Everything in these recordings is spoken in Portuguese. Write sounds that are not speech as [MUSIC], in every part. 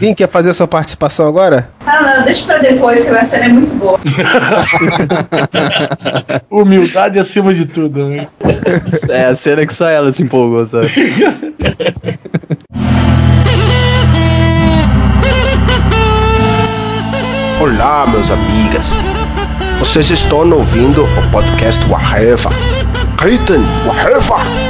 Quem quer fazer a sua participação agora? Ah, não, deixa pra depois, que a cena é muito boa. [LAUGHS] Humildade acima de tudo, né? É a cena que só ela se empolgou, sabe? [LAUGHS] Olá, meus amigas. Vocês estão ouvindo o podcast Waheva. Ritten Waheva.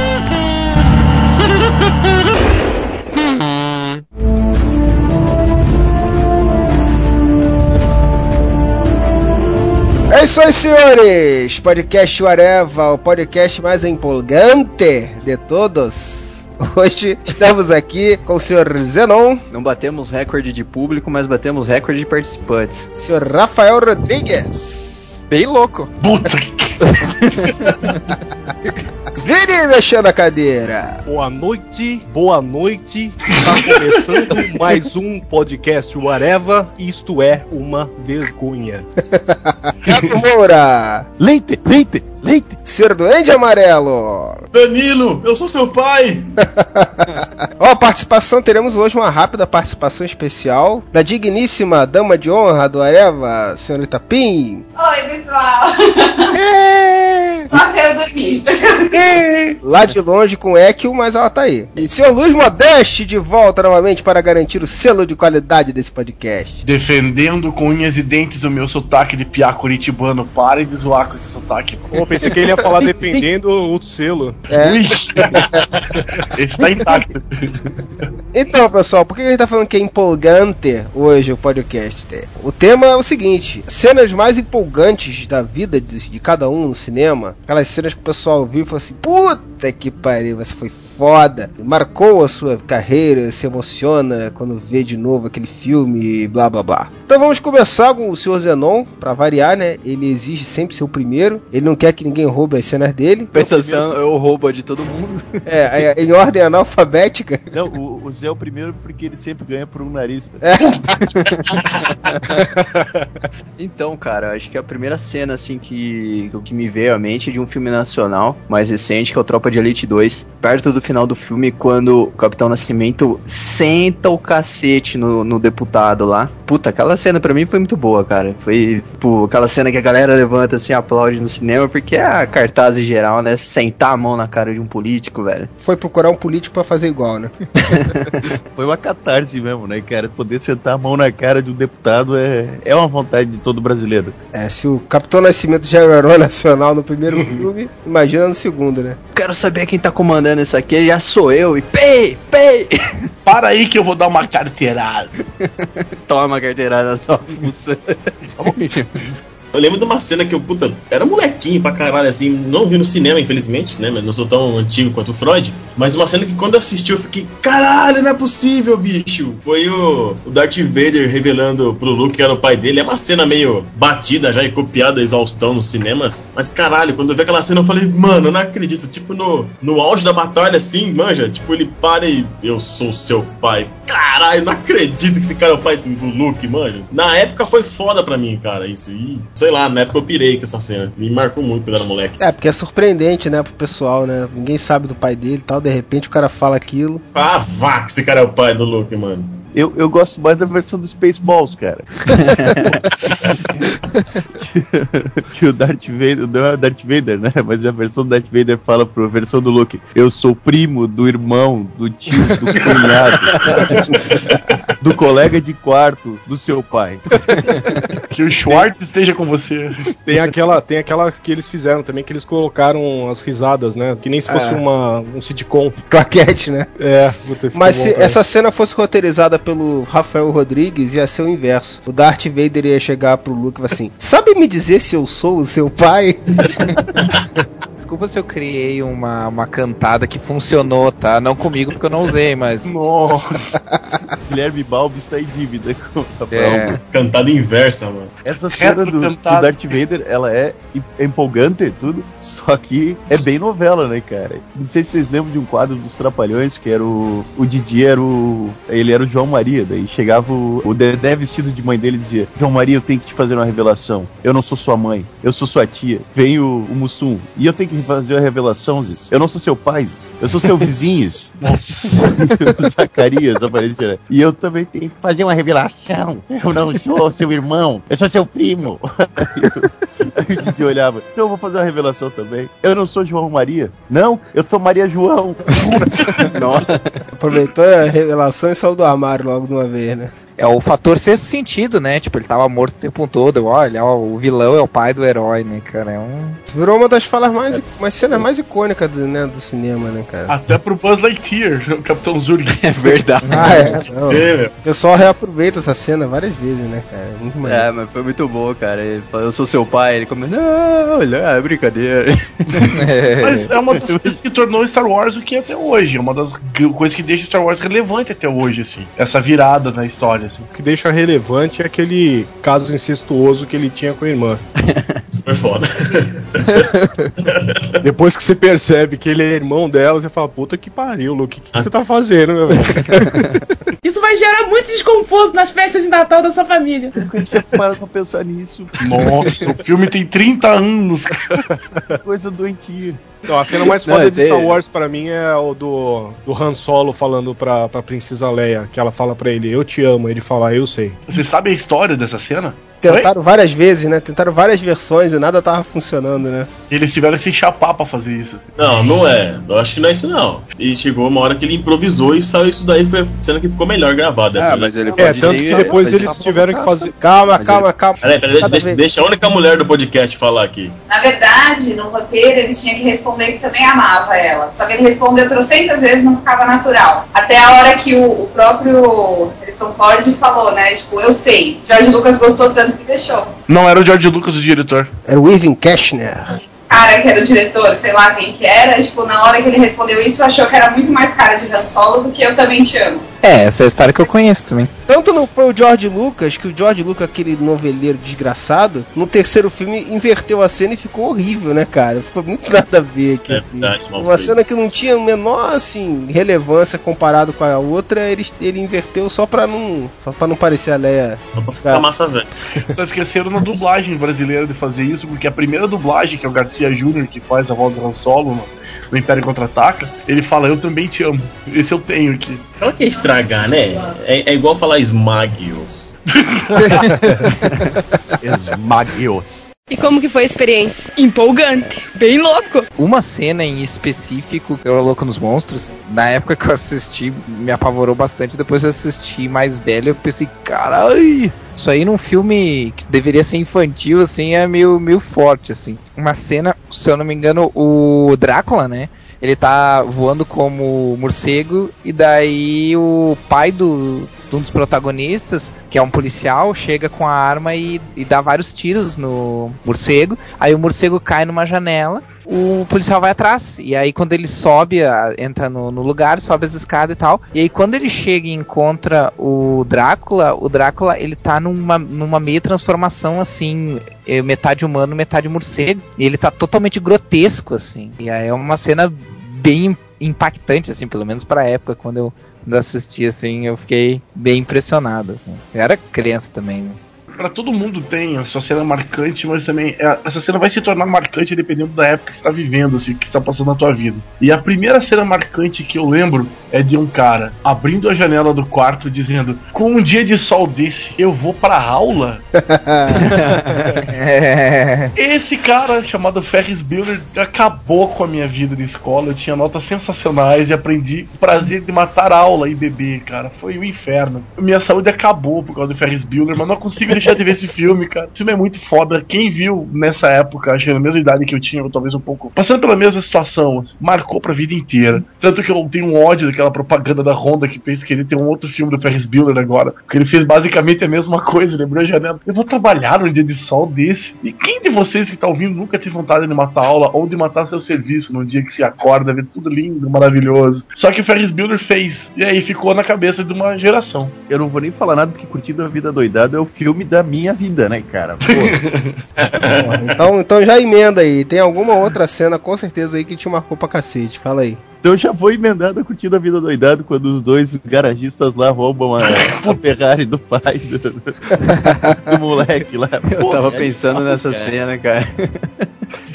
É isso aí, senhores! Podcast Areva, o podcast mais empolgante de todos. Hoje estamos aqui com o senhor Zenon, Não batemos recorde de público, mas batemos recorde de participantes. senhor Rafael Rodrigues. Bem louco. Puta. [LAUGHS] Vini mexendo a cadeira. Boa noite, boa noite. Está começando [LAUGHS] mais um podcast Whatever. Isto é uma vergonha. [LAUGHS] Gato Moura. Leite, leite, leite. Ser Duende Amarelo. Danilo, eu sou seu pai! [LAUGHS] Ó, participação, teremos hoje uma rápida participação especial da digníssima dama de honra do Areva, senhorita Pim. Oi, pessoal. Só. [LAUGHS] Lá de longe com Ekio, mas ela tá aí. E senhor Luiz Modeste de volta novamente para garantir o selo de qualidade desse podcast. Defendendo com unhas e dentes o meu sotaque de piá curitibano. Pare de zoar com esse sotaque. Pô, pensei que ele ia falar defendendo o selo. É. Ui. Esse tá intacto. Então, pessoal, por que a gente tá falando que é empolgante hoje o podcast? O tema é o seguinte: cenas mais empolgantes da vida de, de cada um no cinema. Aquelas cenas que o pessoal viu e falou assim: puta que pariu, você foi foda. Marcou a sua carreira, se emociona quando vê de novo aquele filme, blá blá blá. Então vamos começar com o Sr. Zenon, pra variar, né? Ele exige sempre ser o primeiro. Ele não quer que ninguém roube as cenas dele. Pensação, eu roubo de todo mundo. [LAUGHS] É, é, em ordem analfabética. Não, o, o Zé é o primeiro porque ele sempre ganha por um nariz. É. [LAUGHS] Então, cara, acho que a primeira cena, assim, que, que me veio à mente é de um filme nacional mais recente, que é o Tropa de Elite 2. Perto do final do filme, quando o Capitão Nascimento senta o cacete no, no deputado lá. Puta, aquela cena pra mim foi muito boa, cara. Foi, tipo, aquela cena que a galera levanta assim, aplaude no cinema, porque é a cartaz em geral, né? Sentar a mão na cara de um político, velho. Foi procurar um político pra fazer igual, né? [LAUGHS] Foi uma catarse mesmo, né, cara? Poder sentar a mão na cara de um deputado é, é uma vontade de todo brasileiro. É, se o Capitão Nascimento já era o herói [LAUGHS] nacional no primeiro [LAUGHS] filme, imagina no segundo, né? Quero saber quem tá comandando isso aqui, já sou eu. E pei, pei! Para aí que eu vou dar uma carteirada. [LAUGHS] Toma carteirada só. [LAUGHS] Eu lembro de uma cena que eu, puta, era molequinho pra caralho, assim, não vi no cinema, infelizmente, né? Não sou tão antigo quanto o Freud. Mas uma cena que quando eu assisti eu fiquei, caralho, não é possível, bicho. Foi o, o Darth Vader revelando pro Luke que era o pai dele. É uma cena meio batida já e copiada exaustão nos cinemas. Mas caralho, quando eu vi aquela cena eu falei, mano, eu não acredito. Tipo, no, no auge da batalha, assim, manja, tipo, ele para e eu sou seu pai. Caralho, não acredito que esse cara é o pai do Luke, manja. Na época foi foda pra mim, cara, isso. E, sei lá, na época eu pirei com essa cena. Me marcou muito quando eu era moleque. É, porque é surpreendente, né, pro pessoal, né? Ninguém sabe do pai dele e tal, de repente o cara fala aquilo. Ah, vá, que esse cara é o pai do Luke, mano. Eu, eu gosto mais da versão do Spaceballs, cara. [LAUGHS] que o Darth Vader, não é o Darth Vader, né? Mas a versão do Darth Vader fala pra versão do Luke: Eu sou primo do irmão, do tio, do cunhado, [LAUGHS] do colega de quarto do seu pai. [LAUGHS] Que o Schwartz esteja com você. Tem aquela, tem aquela que eles fizeram também, que eles colocaram as risadas, né? Que nem se fosse É. uma, um sitcom. Claquete, né? É, puta, Mas bom, se cara. essa cena fosse roteirizada pelo Rafael Rodrigues, ia ser o inverso. O Darth Vader ia chegar pro Luke e falar assim: Sabe me dizer se eu sou o seu pai? [LAUGHS] Desculpa se eu criei uma, uma cantada que funcionou, tá? Não comigo porque eu não usei, mas. [LAUGHS] Nossa. Guilherme Balbi está em dívida com Rafael. É, Cantada inversa, mano. Essa cena do, do. Darth Vader, ela é é empolgante e tudo, só que é bem novela, né, cara? Não sei se vocês lembram de um quadro dos Trapalhões, que era o. O Didi era o. Ele era o João Maria, daí chegava o, o Dedé vestido de mãe dele e dizia: João Maria, eu tenho que te fazer uma revelação. Eu não sou sua mãe, eu sou sua tia. Vem o, o Mussum. E eu tenho que fazer a revelação, Ziz. Eu não sou seu pai, Ziz. Eu sou seu vizinho. Ziz." [LAUGHS] o [LAUGHS] Zacarias aparecia. né? E eu também tenho que fazer uma revelação. Eu não sou seu irmão, eu sou seu primo. Aí o Didi olhava, então eu vou fazer uma revelação também. Eu não sou João Maria. Não, eu sou Maria João. [LAUGHS] Aproveitou a revelação e saiu do armário logo de uma vez, né? É o fator sexto sentido, né? Tipo, ele tava morto o tempo todo. Olha, ó, o vilão é o pai do herói, né, cara? É um. Virou uma das falas mais. Umas cenas mais icônicas do, né, do cinema, né, cara? Até pro Buzz Lightyear, o [LAUGHS] Capitão Zurg. [LAUGHS] É verdade. Ah, é. [LAUGHS] Não. É. O pessoal reaproveita essa cena várias vezes, né, cara? Muito maneiro. É, mas foi muito bom, cara. Ele falou, eu sou seu pai. Ele começou, não, olha, é brincadeira. Mas é uma das coisas que tornou Star Wars o que é até hoje. É uma das coisas que deixa Star Wars relevante até hoje, assim. Essa virada na história, assim. O que deixa relevante é aquele caso incestuoso que ele tinha com a irmã. [LAUGHS] Super foda. [LAUGHS] Depois que você percebe que ele é irmão dela, você fala, puta que pariu, Luke, o que, que você tá fazendo, meu velho? [LAUGHS] Isso vai gerar muito desconforto nas festas de Natal da sua família. Eu nunca tinha parado pra pensar nisso. Nossa, o filme tem 30 anos. [LAUGHS] Coisa doentia. Não, a cena mais Não, foda é de Star Wars pra mim é o do, do Han Solo falando pra, pra Princesa Leia, que ela fala pra ele, eu te amo, ele fala, eu sei. Você sabe a história dessa cena? Tentaram várias vezes, né? Tentaram várias versões e nada tava funcionando, né? Eles tiveram que se chapar pra fazer isso. Não, não é. Eu acho que não é isso não. E chegou uma hora que ele improvisou e saiu isso daí, foi a cena que ficou melhor gravada. Ah, mas ele É, pode tanto que depois pode- eles tiveram que fazer. Calma, calma, calma. Peraí, peraí, deixa, deixa a única mulher do podcast falar aqui. Na verdade, no roteiro, ele tinha que responder que também amava ela. Só que ele respondeu trocentas vezes não ficava natural. Até a hora que o, o próprio Harrison Ford falou, né? Tipo, eu sei. George Lucas gostou tanto que deixou. Não era o George Lucas o diretor. Era o Irving Cashner. Cara que era o diretor, sei lá quem que era, tipo, na hora que ele respondeu isso, achou que era muito mais cara de Han Solo do que eu também te amo. É, essa é a história que eu conheço também. Tanto não foi o George Lucas, que o George Lucas, aquele noveleiro desgraçado, no terceiro filme inverteu a cena e ficou horrível, né, cara? Ficou muito [LAUGHS] nada a ver aqui. É verdade, Uma cena que não tinha a menor, assim, relevância comparado com a outra, ele, ele inverteu só pra não, só pra não parecer a Leia. Só pra ficar massa velha. Só esqueceram na dublagem brasileira de fazer isso, porque a primeira dublagem, que é o Garcia Júnior, que faz a voz do Han Solo no, no Império Contra-Ataca, ele fala, eu também te amo. Esse eu tenho aqui. Ela quer estragar, né? É, é igual falar esmague-os. Esmague-os. [LAUGHS] [LAUGHS] E como que foi a experiência? Empolgante. Bem louco. Uma cena em específico, eu era louco nos monstros, na época que eu assisti, me apavorou bastante. Depois eu assisti mais velho, eu pensei, carai, isso aí num filme que deveria ser infantil, assim, é meio, meio forte, assim. Uma cena, se eu não me engano, o Drácula, né? Ele tá voando como morcego, e daí o pai do, um dos protagonistas, que é um policial, chega com a arma e, e dá vários tiros no morcego. Aí o morcego cai numa janela, o policial vai atrás. E aí quando ele sobe, a- entra no, no lugar, sobe as escadas e tal. E aí quando ele chega e encontra o Drácula, o Drácula ele tá numa, numa meio transformação assim, é, metade humano, metade morcego. E ele tá totalmente grotesco, assim. E aí é uma cena bem impactante, assim, pelo menos pra época, quando eu, quando eu assisti, assim, eu fiquei bem impressionado, assim. Eu era criança também, né? Pra todo mundo tem a sua cena marcante, mas também é- essa cena vai se tornar marcante dependendo da época que você tá vivendo, assim, que está passando na tua vida. E a primeira cena marcante que eu lembro é de um cara abrindo a janela do quarto dizendo: Com um dia de sol desse, eu vou pra aula. [LAUGHS] É. Esse cara, chamado Ferris Bueller, acabou com a minha vida de escola. Eu tinha notas sensacionais e aprendi o prazer de matar aula e beber, cara. Foi o inferno. Minha saúde acabou por causa do Ferris Bueller, mas não consigo deixar [LAUGHS] de ver esse filme, cara. Esse filme é muito foda. Quem viu nessa época, acho que na mesma idade que eu tinha, ou talvez um pouco, passando pela mesma situação, marcou pra vida inteira. Tanto que eu tenho um ódio daquela propaganda da Honda que fez querer ter um outro filme do Ferris Bueller agora. Porque ele fez basicamente a mesma coisa, lembrou a janela. Eu vou trabalhar num dia de sol desse. E quem de vocês que tá ouvindo nunca teve vontade de matar aula ou de matar seu serviço num dia que se acorda, vê tudo lindo, maravilhoso. Só que o Ferris Bueller fez. E aí ficou na cabeça de uma geração. Eu não vou nem falar nada porque Curtindo a Vida Doidada é o filme da minha vida, né, cara? [LAUGHS] Então, então já emenda aí. Tem alguma outra cena com certeza aí que te marcou pra cacete. Fala aí. Então já vou emendado a curtindo a vida doidado quando os dois garagistas lá roubam a, a Ferrari do pai do, do moleque lá. Eu Porra, tava é pensando nessa cara. cena, cara.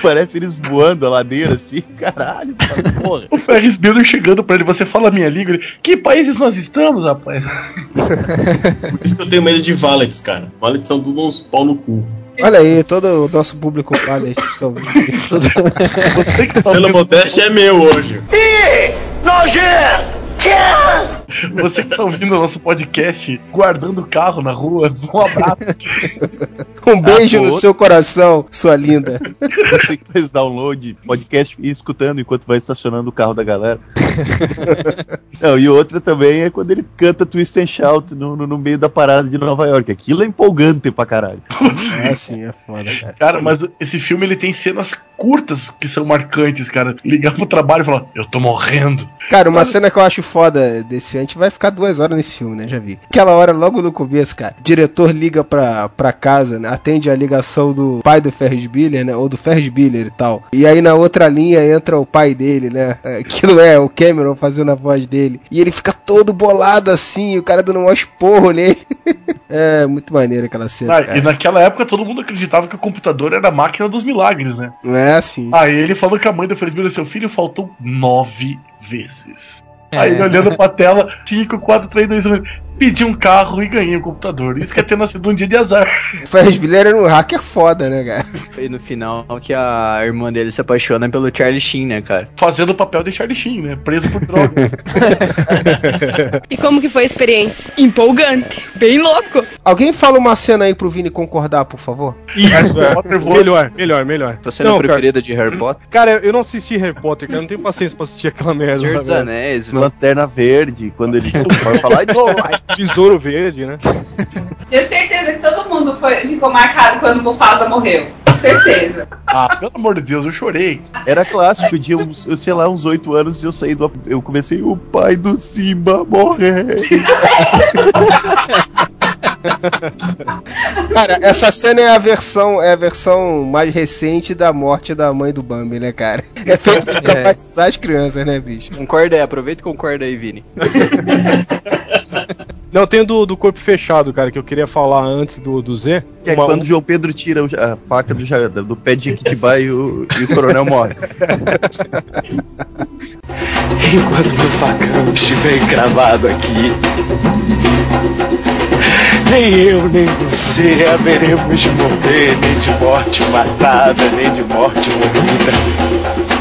Parece eles voando a ladeira assim, [LAUGHS] caralho, tá, porra. O Ferris Bueller chegando pra ele, você fala a minha língua, ele, que países nós estamos, rapaz? Por isso que eu tenho medo de valets, cara. Valets são tudo uns pau no cu. Olha aí, todo o nosso público vale todo... Selo modéstia é meu hoje. [LAUGHS] você que tá ouvindo o nosso podcast, guardando o carro na rua, um abraço. [LAUGHS] Um beijo Ah, no outro. seu coração, sua linda. [LAUGHS] Você que faz download, podcast e escutando enquanto vai estacionando o carro da galera. Não, e outra também é quando ele canta Twist and Shout no, no, no meio da parada de Nova York. Aquilo é empolgante pra caralho. É sim, é foda, cara. Cara, mas esse filme ele tem cenas curtas que são marcantes, cara. Ligar pro trabalho e falar, eu tô morrendo. Cara, uma cena que eu acho foda desse filme, a gente vai ficar duas horas nesse filme, né? Já vi. Aquela hora logo no começo, cara, o diretor liga pra, pra casa, né? atende a ligação do pai do Ferris Bueller, né? Ou do Ferris Bueller e tal. E aí na outra linha entra o pai dele, né? [LAUGHS] Aquilo é o Cameron fazendo a voz dele. E ele fica todo bolado assim, o cara dando um esporro nele. [LAUGHS] é muito maneiro aquela cena. Ah, e naquela época todo mundo acreditava que o computador era a máquina dos milagres, né? Não é assim. Aí ele falou que a mãe do Ferris Bueller, seu filho, faltou nove vezes. É. Aí ele olhando pra tela, 5, 4, 3, 2, 1, pedi um carro e ganhei um computador. Isso que é ter nascido um dia de azar. [LAUGHS] O Ferris Bueller era um hacker foda, né, cara? E no final que a irmã dele se apaixona pelo Charlie Sheen, né, cara? Fazendo o papel de Charlie Sheen, né? Preso por drogas. [LAUGHS] E como que foi a experiência? Empolgante, bem louco. Alguém fala uma cena aí pro Vini concordar, por favor? Isso, [LAUGHS] é. Melhor, melhor, melhor. Tua cena Não, cara, preferida de Harry Potter? cara, eu não assisti Harry Potter, cara. Eu não tenho paciência pra assistir aquela merda. Senhor dos. Anéis, mano. Lanterna Verde, quando ele vai falar, "Ai, não, ai". Besouro Verde, né? [LAUGHS] Tenho certeza que todo mundo foi, ficou marcado quando o Mufasa morreu. Certeza. Ah, pelo amor de Deus, eu chorei. Era clássico, eu tinha uns, eu sei lá, uns 8 anos e eu saí do. Eu comecei, o pai do Simba morrer. [LAUGHS] Cara, essa cena é a versão, é a versão mais recente da morte da mãe do Bambi, né, cara? É feito pra traumatizar as crianças, né, bicho? Concorda aí, aproveita e concorda aí, Vini. [LAUGHS] [LAUGHS] Não, tem o do, do corpo fechado, cara, que eu queria falar antes do, do Z. Que é Uma- quando o João Pedro tira a faca do, do pé de Jequitibá e o, e o coronel morre. [LAUGHS] Enquanto meu facão estiver encravado aqui, nem eu nem você haveremos de morrer, nem de morte matada, nem de morte morrida.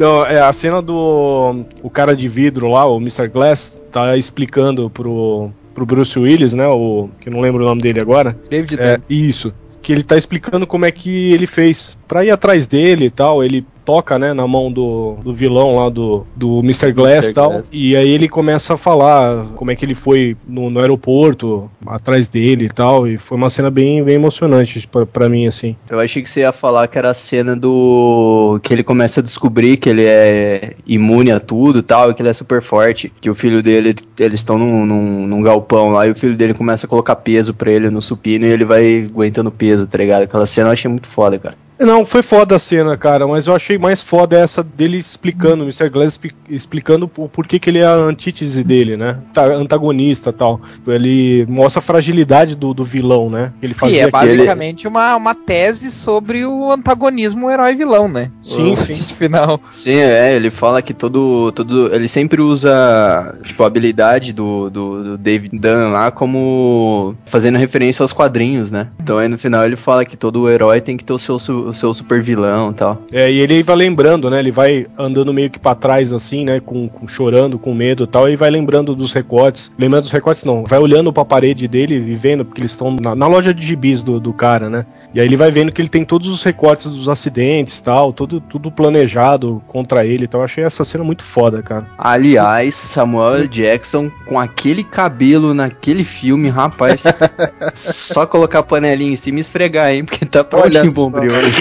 Não, é a cena do o cara de vidro lá, o Mr. Glass, tá explicando pro, pro Bruce Willis, né? O que eu não lembro o nome dele agora. David É, isso. Que ele tá explicando como é que ele fez. Pra ir atrás dele e tal, ele toca, né, na mão do, do vilão lá do, do Mr. Glass e tal. Glass. E aí ele começa a falar como é que ele foi no, no aeroporto, atrás dele e tal. E foi uma cena bem, bem emocionante pra, pra mim, assim. Eu achei que você ia falar que era a cena do. que ele começa a descobrir que ele é imune a tudo e tal, e que ele é super forte. Que o filho dele, eles estão num, num, num galpão lá, e o filho dele começa a colocar peso pra ele no supino e ele vai aguentando peso, tá ligado? Aquela cena eu achei muito foda, cara. Não, foi foda a cena, cara, mas eu achei mais foda essa dele explicando, o Mr. Glass expli- explicando o porquê que ele é a antítese dele, né? Tá, antagonista e tal. Ele mostra a fragilidade do, do vilão, né? Ele fazia é aquele- basicamente uma, uma tese sobre o antagonismo herói-vilão, né? Sim, O- sim. esse [LAUGHS] final. Sim, é, ele fala que todo. todo ele sempre usa, tipo, a habilidade do, do, do David Dunn lá como fazendo referência aos quadrinhos, né? Então aí no final ele fala que todo herói tem que ter o seu, o seu super vilão e tal. É, e ele vai lembrando, né? Ele vai andando meio que pra trás, assim, né? Com, com- chorando, com medo e tal, e vai lembrando dos recortes. Lembrando dos recortes, não. Vai olhando pra parede dele e vendo, porque eles estão na, na loja de gibis do, do cara, né? E aí ele vai vendo que ele tem todos os recortes dos acidentes e tal, tudo, tudo planejado contra ele. Então eu achei essa cena muito foda, cara. Aliás, Samuel. Jackson com aquele cabelo naquele filme, rapaz. [LAUGHS] só colocar a panelinha em cima e esfregar, hein? Porque tá Olha prontinho só.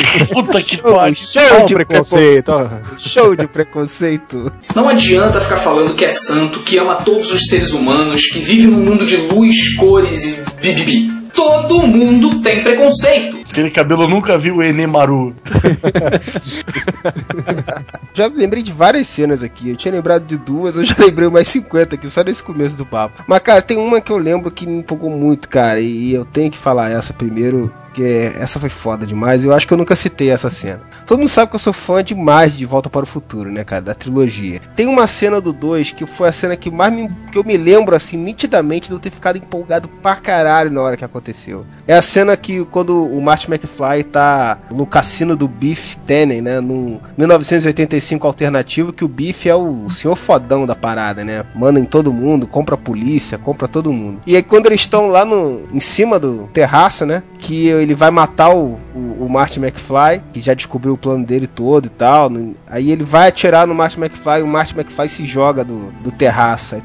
[LAUGHS] Puta que Show, pariu. show de preconceito. Show de preconceito. Não adianta ficar falando que é santo, que ama todos os seres humanos, que vive num mundo de luz, cores e bibibi. Todo mundo tem preconceito. Aquele cabelo nunca viu o Enemaru. [LAUGHS] Já lembrei de várias cenas aqui. Eu tinha lembrado de duas, eu já lembrei mais 50 aqui, só nesse começo do papo. Mas, cara, tem uma que eu lembro que me empolgou muito, cara, e eu tenho que falar essa primeiro. Porque essa foi foda demais. Eu acho que eu nunca citei essa cena. Todo mundo sabe que eu sou fã demais de Volta para o Futuro, né, cara? Da trilogia. Tem uma cena do 2 que foi a cena que mais me, que eu me lembro, assim, nitidamente de eu ter ficado empolgado pra caralho na hora que aconteceu. É a cena que quando o Martin McFly tá no cassino do Biff Tannen, né? No 1985 alternativo, que o Biff é o senhor fodão da parada, né? Manda em todo mundo, compra a polícia, compra todo mundo. E aí quando eles estão lá no, em cima do terraço, né? Que ele vai matar o, o, o Martin McFly, que já descobriu o plano dele todo e tal. Aí ele vai atirar no Martin McFly e o Martin McFly se joga do, do terraço. Aí,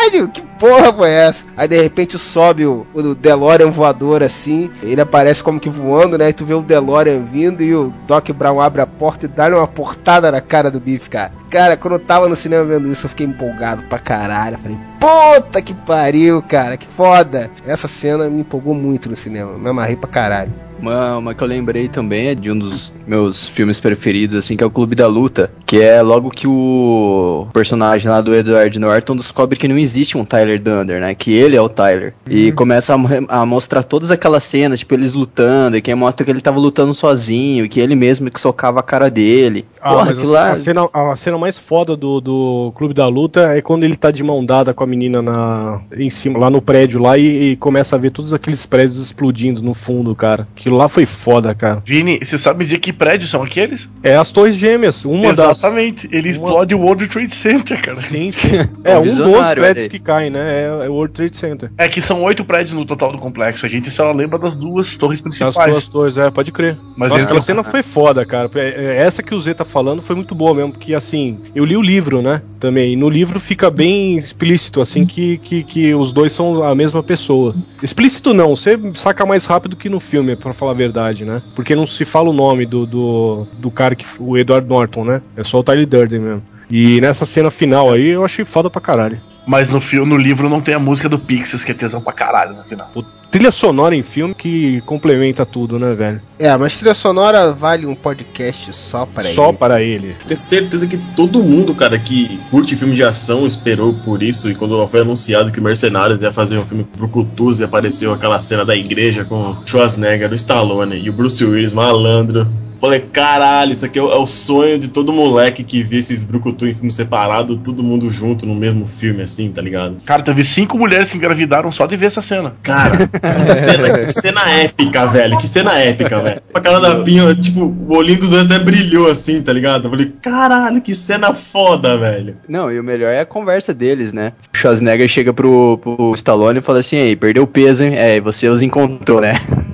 Caralho, que porra foi essa? Aí de repente sobe o, o DeLorean voador assim, ele aparece como que voando, né? E tu vê o DeLorean vindo e o Doc Brown abre a porta e dá uma portada na cara do Biff, cara. Cara, quando eu tava no cinema vendo isso, eu fiquei empolgado pra caralho. Falei, puta que pariu, cara, que foda. Essa cena me empolgou muito no cinema, me amarrei pra caralho. Uma, uma que eu lembrei também é de um dos meus filmes preferidos, assim, que é o Clube da Luta. Que é logo que o personagem lá do Edward Norton descobre que não existe um Tyler Dunder, né? Que ele é o Tyler. Uhum. E começa a, a, mostrar todas aquelas cenas, tipo, eles lutando, e que mostra que ele tava lutando sozinho, e que ele mesmo que socava a cara dele. Ah, Porra, mas a, lá... a, cena, a cena mais foda do, do Clube da Luta é quando ele tá de mão dada com a menina na, em cima, lá no prédio lá, e, e começa a ver todos aqueles prédios explodindo no fundo, cara. Que Aquilo lá foi foda, cara. Vini, você sabe dizer que prédios são aqueles? É as Torres Gêmeas, uma Exatamente. das. Exatamente, ele uma... explode o World Trade Center, cara. Sim, sim. [LAUGHS] É, um dos prédios que cai, né? É, é o World Trade Center. É que são oito prédios no total do complexo. A gente só lembra das duas torres principais. As duas torres, é, pode crer. Mas Nossa, aquela cena foi foda, cara. É, é, essa que o Z tá falando foi muito boa mesmo, porque assim, eu li o livro, né? Também. E no livro fica bem explícito, assim, que, que, que os dois são a mesma pessoa. Explícito não, você saca mais rápido que no filme, para falar a verdade, né? Porque não se fala o nome do, do, do cara que. O Edward Norton, né? É só o Tyler Durden mesmo. E nessa cena final aí eu achei foda pra caralho. Mas no, filme, no livro não tem a música do Pixies, que é tesão pra caralho no final. O trilha sonora em filme que complementa tudo, né, velho? É, mas trilha sonora vale um podcast só para só ele. Só para ele. Tenho certeza que todo mundo, cara, que curte filme de ação esperou por isso. E quando foi anunciado que Mercenários ia fazer um filme pro Cutuz e apareceu aquela cena da igreja com Schwarzenegger, o Stallone e o Bruce Willis, malandro. Falei, caralho, isso aqui é o, é o, sonho de todo moleque que vê esses brucutu em filme separado, todo mundo junto no mesmo filme, assim, tá ligado? Cara, teve cinco mulheres que engravidaram só de ver essa cena. Cara, que cena, [LAUGHS] que cena épica, velho. Que cena épica, velho. A cara da Pinha, tipo, o olhinho dos dois até brilhou assim, tá ligado? Eu falei, caralho, que cena foda, velho. Não, e o melhor é a conversa deles, né? O Schwarzenegger chega pro, pro Stallone e fala assim, ei, perdeu peso, hein? É, você os encontrou, né? [LAUGHS]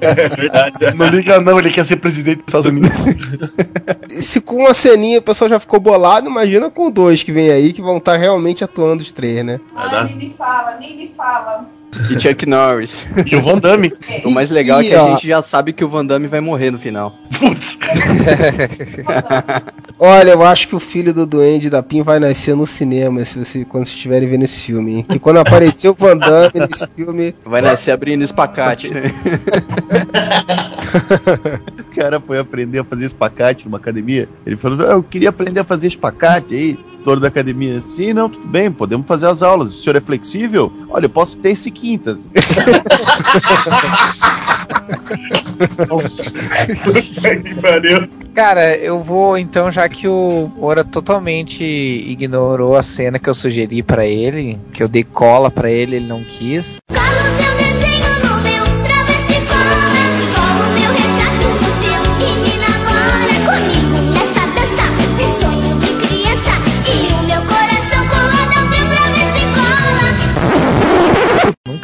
é verdade. Não liga não, ele quer ser presidente presidente dos Estados Unidos. Se com uma ceninha o pessoal já ficou bolado, imagina com dois que vem aí que vão estar tá realmente atuando os três, né? Ai, nem me fala, nem me fala. E Chuck Norris. E o Van Damme. O mais legal e, é que ó, a gente já sabe que o Van Damme vai morrer no final. Putz. [LAUGHS] Olha, eu acho que o filho do Duende da Pin vai nascer no cinema se você, quando estiverem vendo esse filme, hein? Que quando apareceu o Van Damme nesse filme. Vai nascer abrindo espacate. [LAUGHS] o cara foi aprender a fazer espacate numa academia. Ele falou: Eu queria aprender a fazer espacate aí. Todo da academia. Sim, não, tudo bem, podemos fazer as aulas. O senhor é flexível? Olha, eu posso ter esse quintas. [LAUGHS] Cara, eu vou então, já que o Moura totalmente ignorou a cena que eu sugeri para ele, que eu dei cola para ele, ele não quis.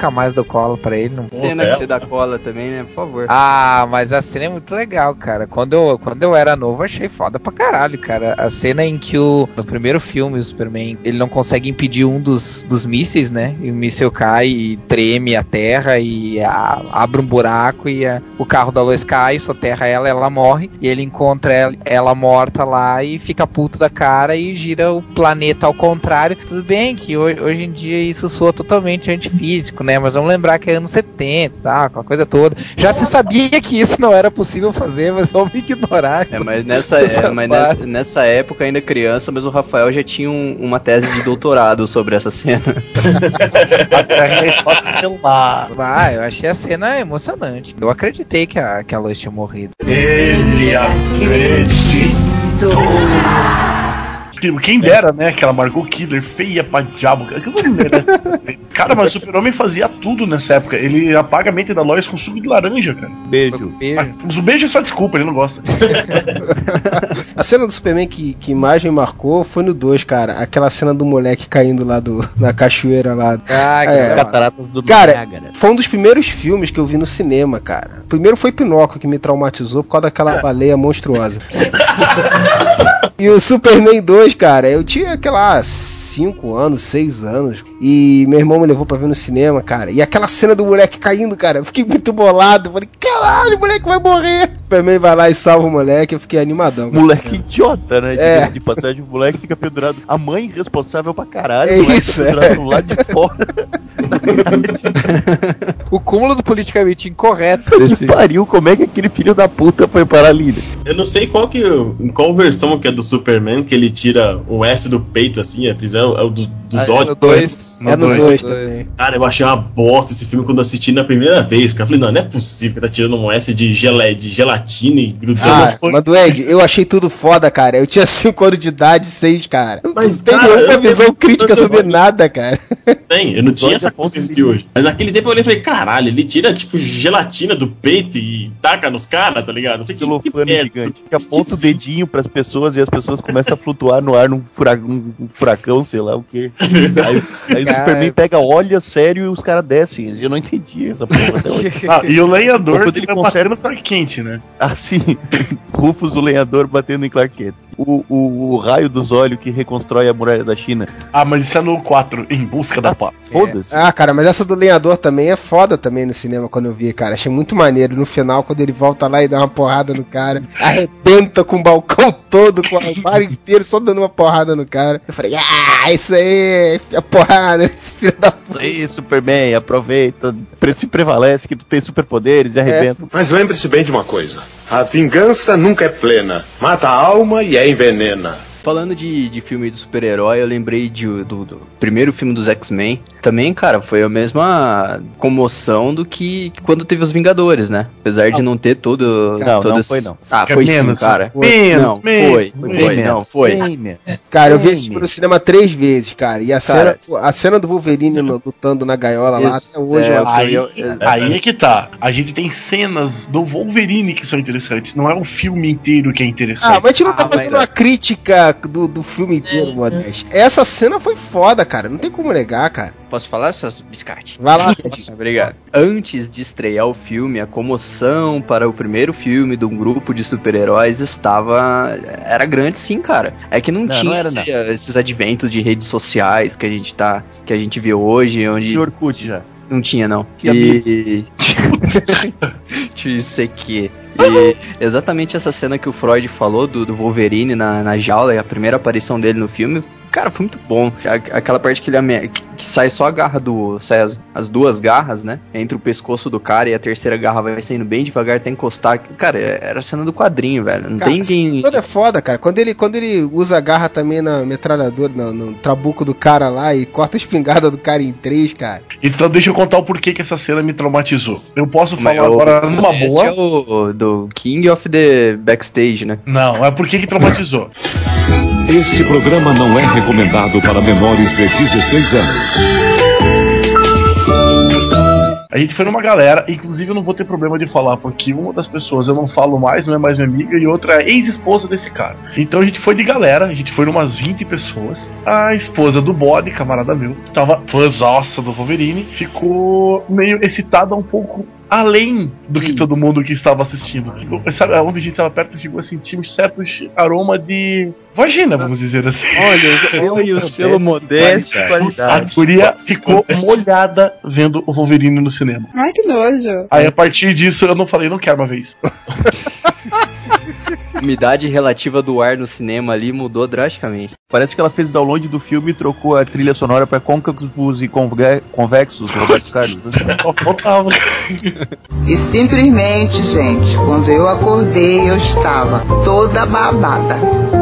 Nunca mais dou cola pra ele. Não... Cena que você dá cola também, né? Por favor. Ah, mas a cena é muito legal, cara. Quando eu, quando eu era novo, achei foda pra caralho, cara. A cena em que o. No primeiro filme, o Superman, ele não consegue impedir um dos, dos mísseis, né? E o míssil cai e treme a terra e a, abre um buraco e a, o carro da Lois cai, soterra ela, ela morre. E ele encontra ela, ela morta lá e fica puto da cara e gira o planeta ao contrário. Tudo bem que hoje, hoje em dia isso soa totalmente antifísico, né? Né? Mas vamos lembrar que é anos 70 tá? Aquela coisa toda. Já se sabia que isso não era possível fazer, mas vamos ignorar. É, mas nessa, é, mas nessa, nessa época, ainda criança, mas o Rafael já tinha um- uma tese de doutorado sobre essa cena. [LAUGHS] Vai, eu achei a cena emocionante. Eu acreditei que a, que a Lois tinha morrido. Ele acreditou. Quem dera, né? Que ela marcou killer feia pra diabo. Não merece. [LAUGHS] Cara, mas o Super-Homem fazia tudo nessa época. Ele apaga a mente da Lois com suco de laranja, cara. Beijo. Mas o beijo é só desculpa, ele não gosta. [LAUGHS] A cena do Superman que, que mais me marcou foi no 2, cara. Aquela cena do moleque caindo lá do, na cachoeira lá. Ah, É. As cataratas do Cara, Niágara. foi um dos primeiros filmes que eu vi no cinema, cara. Primeiro foi Pinóquio, que me traumatizou por causa daquela baleia monstruosa. [LAUGHS] e o Superman 2, cara, eu tinha, aquela 5 anos, 6 anos. E meu irmão me levou pra ver no cinema, cara. E aquela cena do moleque caindo, cara, eu fiquei muito bolado. Falei, caralho, o moleque vai morrer. Superman vai lá e salva o moleque, eu fiquei animadão. Moleque idiota, né? É. De, de passagem, o moleque fica pendurado. A mãe responsável pra caralho. É isso, fica pendurado é. do lado de fora. [LAUGHS] [LAUGHS] O cúmulo do politicamente incorreto Que desse. pariu, como é que aquele filho da puta foi parar ali? Eu não sei qual que em qual versão que é do Superman que ele tira o S do peito assim, a prisão é o do, dos Ah, olhos. no 2. É no 2 também. Cara, eu achei uma bosta esse filme quando assisti na primeira vez. Cara, eu falei, não, não é possível que tá tirando um S de, gelé, de gelatina e grudando. Ah, mas do Ed, eu achei tudo foda, cara. Eu tinha 5 anos de idade, 6, cara. Mas, não tem cara, nenhuma visão crítica sobre nada, cara. Tem, eu não tinha essa hoje. Mas naquele tempo eu olhei e falei, caralho, ele tira tipo gelatina do peito e taca nos caras, tá ligado? Celofane gigante. Que aponta o dedinho pras pessoas e as pessoas começam a flutuar no ar num fura- um furacão, sei lá o quê. [LAUGHS] Aí, aí o. Superman pega, olha sério e os caras descem. Eu não entendi essa porra até hoje. [LAUGHS] Ah, e o lenhador Quando ele fica conserva- batendo pra quente, né? Assim, [LAUGHS] Rufus, o lenhador, batendo em Clark Kent. O, o, o raio dos olhos que reconstrói a muralha da China. Ah, mas isso é no 4, Em Busca da Paz. Foda-se. Ah, cara, mas essa do lenhador também é foda também no cinema quando eu vi, cara. Achei muito maneiro. No final, quando ele volta lá e dá uma porrada no cara, arrebenta com o balcão todo, com o armário inteiro, só dando uma porrada no cara. Eu falei, ah, isso aí, a porrada, esse filho da puta. Isso aí, Superman, aproveita, se prevalece que tu tem superpoderes e arrebenta. Mas lembre-se bem de uma coisa: a vingança nunca é plena. Mata a alma e a envenena. Falando de, de filme de super-herói, eu lembrei de, do, do primeiro filme dos X-Men. Também, cara, foi a mesma comoção do que, quando teve os Vingadores, né? Apesar de não ter todo. Não, todo não esse- foi, não. Ah, foi menos, sim, cara. menos, não, menos, foi. menos. Foi, não, foi. Né? Cara, eu vi esse filme no cinema três vezes, cara. E a, Cara. cena, a cena do Wolverine no- lutando na gaiola lá, até hoje é, eu acho. Aí, eu- aí é que tá. A gente tem cenas do Wolverine que são interessantes. Não é o filme inteiro que é interessante. Ah, mas a gente não tá Ah, fazendo uma crítica do, do filme inteiro, Modeste. Essa cena foi foda, cara. Não tem como negar, cara. Posso falar, seus biscate? Vai lá, Obrigado. Antes de estrear o filme, a comoção para o primeiro filme de um grupo de super-heróis estava. Era grande sim, cara. É que não, Não, tinha não era, esse- esses adventos de redes sociais que a gente tá. que a gente vê hoje, onde. De Orkut já. Não tinha, não. Tinha e. [LAUGHS] Tinha isso aqui. E exatamente essa cena que o Freud falou do, do Wolverine na, na jaula, e a primeira aparição dele no filme, cara, foi muito bom. Aquela parte que ele ame- que, sai só a garra do. sai as, as duas garras, né? Entre o pescoço do cara e a terceira garra vai saindo bem devagar até encostar. Cara, era a cena do quadrinho, velho. Não Cara, tem ninguém. Tudo é foda, cara. Quando ele, quando ele usa a garra também na metralhadora, no, no trabuco do cara lá e corta a espingarda do cara em três, cara. Então deixa eu contar o porquê que essa cena me traumatizou. Eu posso Mas falar o- agora numa esse boa. é o do King of the Backstage, né? Não, é porquê que traumatizou. [LAUGHS] Este programa não é recomendado para menores de 16 anos. A gente foi numa galera, inclusive eu não vou ter problema de falar, porque uma das pessoas eu não falo mais, não é mais minha amiga, e outra é ex-esposa desse cara. Então a gente foi de galera, a gente foi numas 20 pessoas. A esposa do bode, camarada meu, tava fãzaça do Wolverine, ficou meio excitada um pouco além do que todo mundo que estava assistindo. Sabe, onde a gente estava perto, chegou a sentir um certo aroma de vagina, vamos dizer assim. Olha, o [LAUGHS] selo, Olha o selo modesto, A qualidade. guria ficou molhada vendo o Wolverine no cinema. Ai, que nojo. Aí a partir disso eu não falei, não quero uma vez. [LAUGHS] umidade relativa do ar no cinema ali mudou drasticamente. Parece que ela fez download do filme e trocou a trilha sonora pra côncavos e conve- convexos do Roberto Carlos. né? [LAUGHS] E simplesmente, gente, quando eu acordei, eu estava toda babada.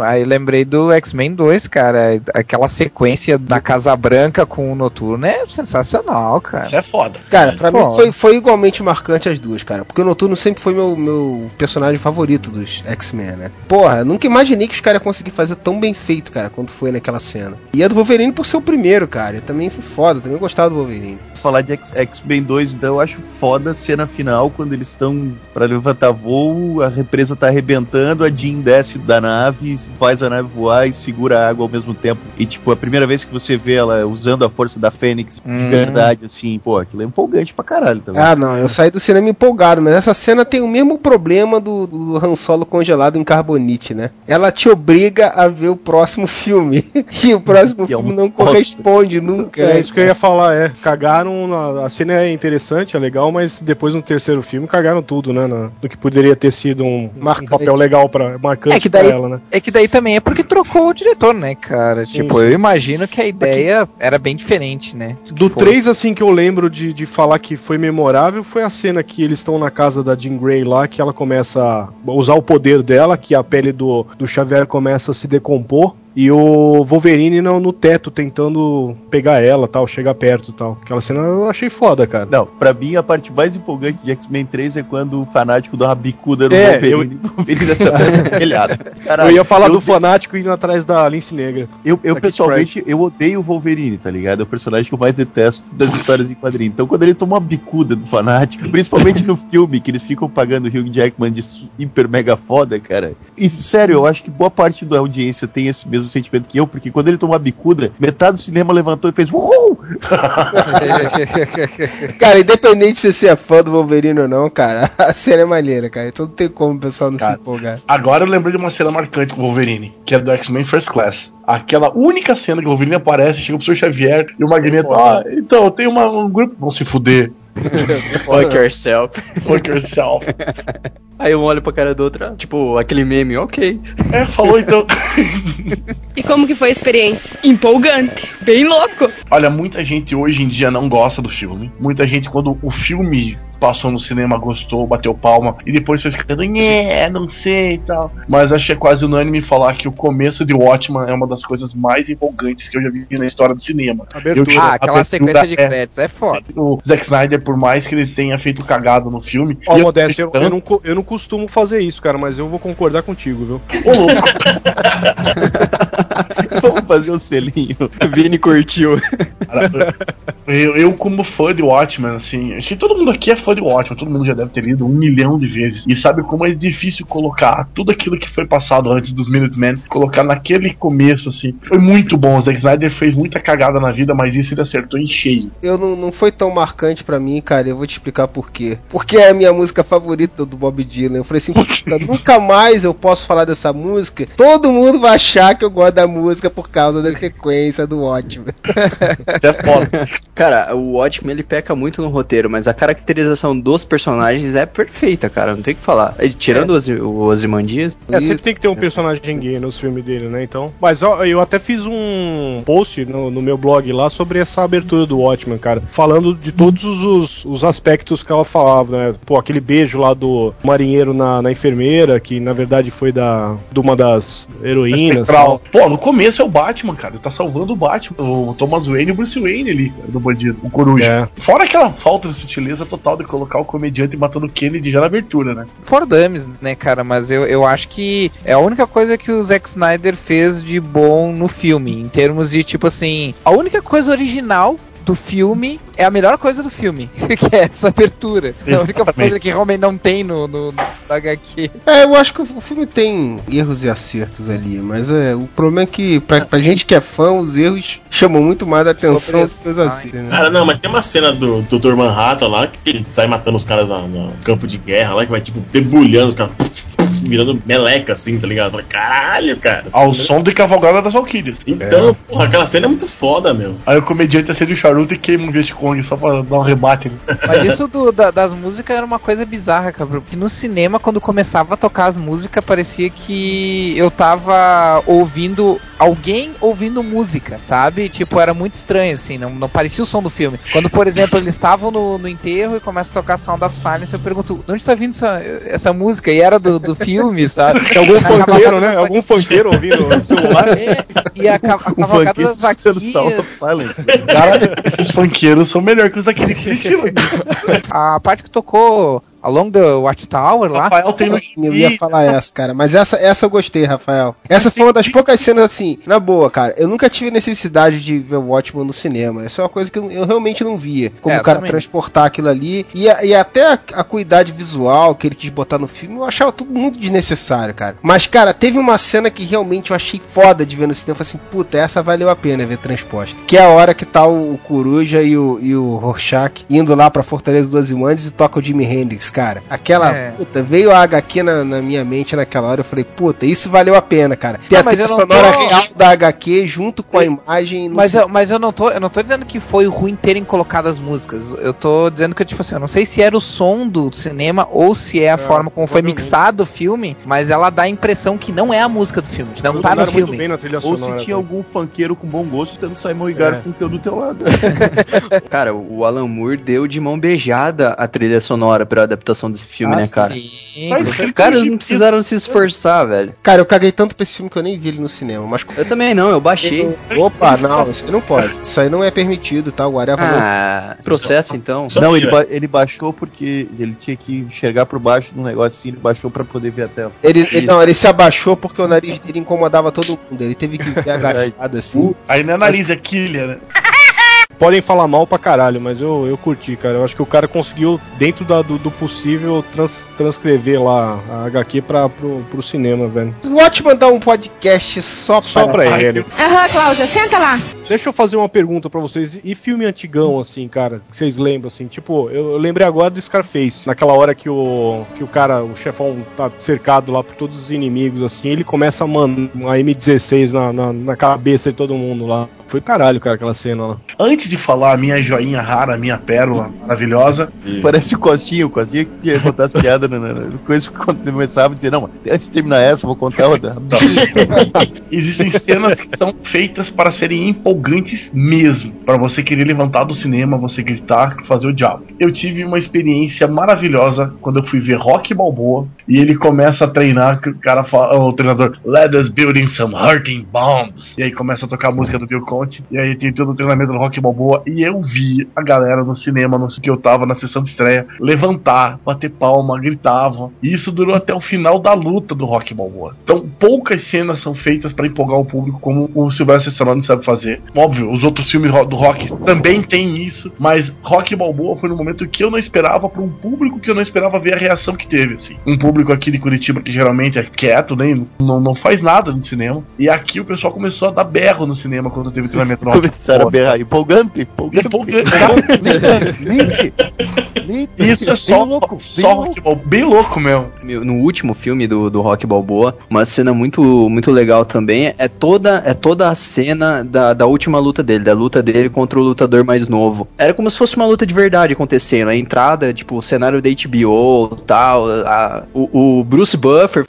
Aí lembrei do X-Men 2, cara. Aquela sequência da Casa Branca com o Noturno é sensacional, cara. Isso é foda. Cara, pra Foda. mim foi, foi igualmente marcante as duas, cara. Porque o Noturno sempre foi meu, meu personagem favorito dos X-Men, né? Porra, nunca imaginei que os caras iam conseguir fazer tão bem feito, cara, quanto foi naquela cena. E a do Wolverine por ser o primeiro, cara. Eu também fui foda, eu também gostava do Wolverine. Falar de X-Men 2, então eu acho foda a cena final quando eles estão pra levantar voo, a represa tá arrebentando, a Jean desce da nave, faz a nave voar e segura a água ao mesmo tempo. E tipo, a primeira vez que você vê ela usando a força da Fênix de Hum. verdade, assim, pô, aquilo é empolgante pra caralho também. Ah, não, eu saí do cinema empolgado, mas essa cena tem o mesmo problema do, do Han Solo congelado em carbonite, né? Ela te obriga a ver o próximo filme. [LAUGHS] e o próximo [LAUGHS] E é filme uma não corresponde nunca, É né? isso que eu ia falar, é. Cagaram. na- a cena é interessante, é legal, mas depois no terceiro filme cagaram tudo, né? na- no que poderia ter sido um, um papel legal para marcante É que pra daí- ela, né? É que daí também é porque trocou o diretor, né, cara? Tipo, eu imagino que a ideia era bem diferente, né? Do foi. 3, assim, que eu lembro de, de falar que foi memorável foi a cena que eles estão na casa da Jean Grey lá, que ela começa a usar o poder dela, que a pele do, do Xavier começa a se decompor. E o Wolverine no, no teto tentando pegar ela tal, chegar perto e tal. Aquela cena eu achei foda, cara. Não, pra mim a parte mais empolgante de X-Men 3 é quando o fanático dá uma bicuda no É, Wolverine [LAUGHS] e o Wolverine atravessa o telhado. Caralho, eu ia falar eu do fanático indo atrás da Lince Negra. Eu, eu pessoalmente, eu odeio o Wolverine, tá ligado? É o personagem que eu mais detesto das histórias em quadrinho. Então, quando ele toma uma bicuda do fanático, principalmente no filme, que eles ficam pagando o Hugh Jackman de hiper mega foda, cara. E, sério, eu acho que boa parte da audiência tem esse mesmo sentimento que eu, porque quando ele tomou uma bicuda, metade do cinema levantou e fez Uhul! [LAUGHS] Cara, independente se você é fã do Wolverine ou não, cara, [LAUGHS] a cena é maneira, cara. Então não tem como o pessoal não Cara, se empolgar. Agora eu lembrei de uma cena marcante com o Wolverine, que é do X-Men First Class. Aquela única cena que o Wolverine aparece, chega pro Sr. Xavier e o Magneto, ah, então, tem uma, um grupo. Vão se fuder. [LAUGHS] Fuck yourself. Fuck yourself. Aí um olha pra cara do outro, tipo, aquele meme, ok. É, falou então. E como que foi a experiência? Empolgante. Bem louco. Olha, muita gente hoje em dia não gosta do filme. Muita gente, quando o filme passou no cinema, gostou, bateu palma, e depois foi ficando, nhé, não sei e tal. Mas acho que é quase unânime falar que o começo de Watchman é uma das coisas mais empolgantes que eu já vi na história do cinema. Abertura. Eu- Ah, aquela abertura sequência de é- créditos é foda. O Zack Snyder, por mais que ele tenha feito cagada no filme. Ó, eu- Modéstia, eu, eu não, eu não costumo fazer isso, cara, mas eu vou concordar contigo, viu? Ô, louco. [LAUGHS] Vamos fazer o selinho. Vini curtiu. Cara, eu, eu, como fã de Watchmen, assim, acho que todo mundo aqui é fã de Watchmen, todo mundo já deve ter lido um milhão de vezes. E sabe como é difícil colocar tudo aquilo que foi passado antes dos Minutemen, colocar naquele começo, assim. Foi muito bom. O Zack Snyder fez muita cagada na vida, mas isso ele acertou em cheio. Eu não, não foi tão marcante pra mim, cara. Eu vou te explicar por quê. Porque é a minha música favorita do Bob Dylan. Eu falei assim, puta, [LAUGHS] nunca mais eu posso falar dessa música. Todo mundo vai achar que eu gosto da música por causa da sequência do ótimo. [LAUGHS] É foda. Cara, o Watchmen ele peca muito no roteiro, mas a caracterização dos personagens é perfeita, cara. Não tem o que falar. E Tirando o Ozy- o Ozymandias. É, sempre tem que ter um personagem gay nos filmes dele, né? Então. Mas ó, eu até fiz um post no, no meu blog lá sobre essa abertura do Watchmen, cara. Falando de todos os, os aspectos que ela falava, né? Pô, aquele beijo lá do marinheiro na, na enfermeira, que na verdade foi da de uma das heroínas. Pô, no começo é o Batman, cara. Ele tá salvando o Batman, o Thomas Wayne e o Bruce Wayne ali, cara, do bandido, o coruja. É. Fora aquela falta de sutileza total de colocar o comediante matando o Kennedy já na abertura, né? For dummies, né, cara? Mas eu, eu acho que é a única coisa que o Zack Snyder fez de bom no filme, em termos de, tipo assim, a única coisa original do filme é a melhor coisa do filme, [LAUGHS] que é essa abertura. É a única coisa que realmente não tem no, no, no HQ. É, eu acho que o filme tem erros e acertos ali, mas é, o problema é que pra, pra gente que é fã, os erros chamam muito mais a atenção do que os acertos, né? Cara, não, mas tem uma cena do Dr. Manhattan lá que ele sai matando os caras no campo de guerra lá, que vai tipo debulhando os caras, puf, puf, virando meleca assim, tá ligado? Fala, Caralho, cara. Ao som de Cavalgada das Valkyrias. Então, porra, aquela cena é muito foda, meu. Aí o comediante acende o charuto e queima um Vietcong só pra dar um rebate. né? Mas isso do- da- das músicas era uma coisa bizarra, cara. Porque no cinema, quando começava a tocar as músicas, parecia que eu tava ouvindo alguém ouvindo música, sabe? Tipo, era muito estranho, assim, não, não parecia o som do filme. Quando, por exemplo, eles estavam no, no enterro e começa a tocar Sound of Silence, eu pergunto, de onde tá vindo essa, essa música? E era do, do filme, sabe? [LAUGHS] Algum A funkeiro, né? Algum funkeiro ouvindo no [LAUGHS] celular. É, e a, ca- a O cavalgada das escutando Sound of vaquinhas. Silence. [LAUGHS] Cara, esses funkeiros são melhores que os daquele Curitiba. A parte que tocou Along the Watchtower lá. Rafael tem no Eu ia falar essa, cara. Mas essa, essa eu gostei, Rafael. Essa foi uma das poucas cenas assim, na boa, cara. Eu nunca tive necessidade de ver o Watchman no cinema. Essa é uma coisa que eu, eu realmente não via. Como É, o cara também. transportar aquilo ali. E, e até a, a cuidade visual que ele quis botar no filme, eu achava tudo muito desnecessário, cara. Mas, cara, teve uma cena que realmente eu achei foda de ver no cinema. Eu falei assim, puta, essa valeu a pena ver transposta. Que é a hora que tá o, o Coruja e o, e o Rorschach indo lá pra Fortaleza dos Imantes e toca o Jimi Hendrix, cara. Aquela É. Puta, veio a HQ na, na minha mente naquela hora. Eu falei, puta, isso valeu a pena, cara. Tem Não, a trilha sonora tô- real da HQ junto com a imagem. Mas eu, mas eu não tô, eu não tô dizendo que foi ruim terem colocado as músicas. Eu tô dizendo que tipo assim, eu não sei se era o som do cinema ou se é a forma como foi mixado o filme, mas ela dá a impressão que não é a música do filme, que não tá no filme. Ou sonora. se tinha também. algum funkeiro com bom gosto tendo Simon e Garfunkel do teu lado. [LAUGHS] Cara, o Alan Moore deu de mão beijada a trilha sonora pra adaptação desse filme, Ah, né, cara? Sim, Mas Os caras não precisaram se esforçar, velho. Cara, eu caguei tanto pra esse filme que eu nem vi ele no cinema. Mas. Eu também não, eu baixei. Opa, não, isso não pode. Isso aí não é permitido, tá? O não. Ah, processo então. Não, ele, ba- ele baixou porque ele tinha que enxergar por baixo de um negócio assim, ele baixou pra poder ver a tela. Ele, ele- não, ele se abaixou porque o nariz dele incomodava todo mundo. Ele teve que ver agachado [LAUGHS] assim. Aí não é nariz, é quilha, né? Podem falar mal pra caralho, mas eu, eu curti, cara. Eu acho que o cara conseguiu, dentro da- do, do possível, trans- transcrever lá a HQ pra, pro, pro cinema, velho. O Watchman dá um podcast só pra. Só pra ele. Aham, Cláudia, senta lá. Deixa eu fazer uma pergunta pra vocês. E filme antigão, assim, cara, que vocês lembram, assim? Tipo, eu, eu lembrei agora do Scarface. Naquela hora que o, que o cara, o chefão, tá cercado lá por todos os inimigos, assim, ele começa a mandar uma M16 na, na, na cabeça de todo mundo lá. Foi caralho, cara, aquela cena lá. Antes de falar a minha joinha rara, a minha pérola maravilhosa, Parece o Costinho, o Costinho que ia contar as piadas, né? né, né, Coisa que quando começava a dizer, não, mas antes de terminar essa, eu vou contar outra. [LAUGHS] [LAUGHS] existem cenas que são feitas para serem empolgantes mesmo. Para você querer levantar do cinema, você gritar, fazer o diabo. Eu tive uma experiência maravilhosa quando eu fui ver Rock Balboa e ele começa a treinar, o cara fala, o treinador, let us building some hurting bombs. E aí começa a tocar a música do Bill Conte, e aí tem todo o treinamento do Rock Balboa, e eu vi a galera no cinema, no que eu tava na sessão de estreia, levantar, bater palma, gritavam. E isso durou até o final da luta do Rock Balboa. Então, poucas cenas são feitas para empolgar o público como o Sylvester Stallone sabe fazer. Óbvio, os outros filmes do Rock também têm isso, mas Rock Balboa foi no momento que eu não esperava para um público que eu não esperava ver a reação que teve, assim. Um público aqui de Curitiba que geralmente é quieto, nem não, não faz nada no cinema. E aqui o pessoal começou a dar berro no cinema quando teve treinamento no Rock [LAUGHS] Começaram a berrar. Empolgante, empolgante. Empolgante. Isso é Bem só, louco, bem só louco. Rock Balboa, bem louco mesmo. Meu, No último filme do, do Rock Balboa, uma cena muito, muito legal também é toda, é toda a cena da, da última luta dele, da luta dele contra o lutador mais novo. Era como se fosse uma luta de verdade acontecendo. A entrada, tipo, o cenário da HBO tal, a- o, o Bruce Buffer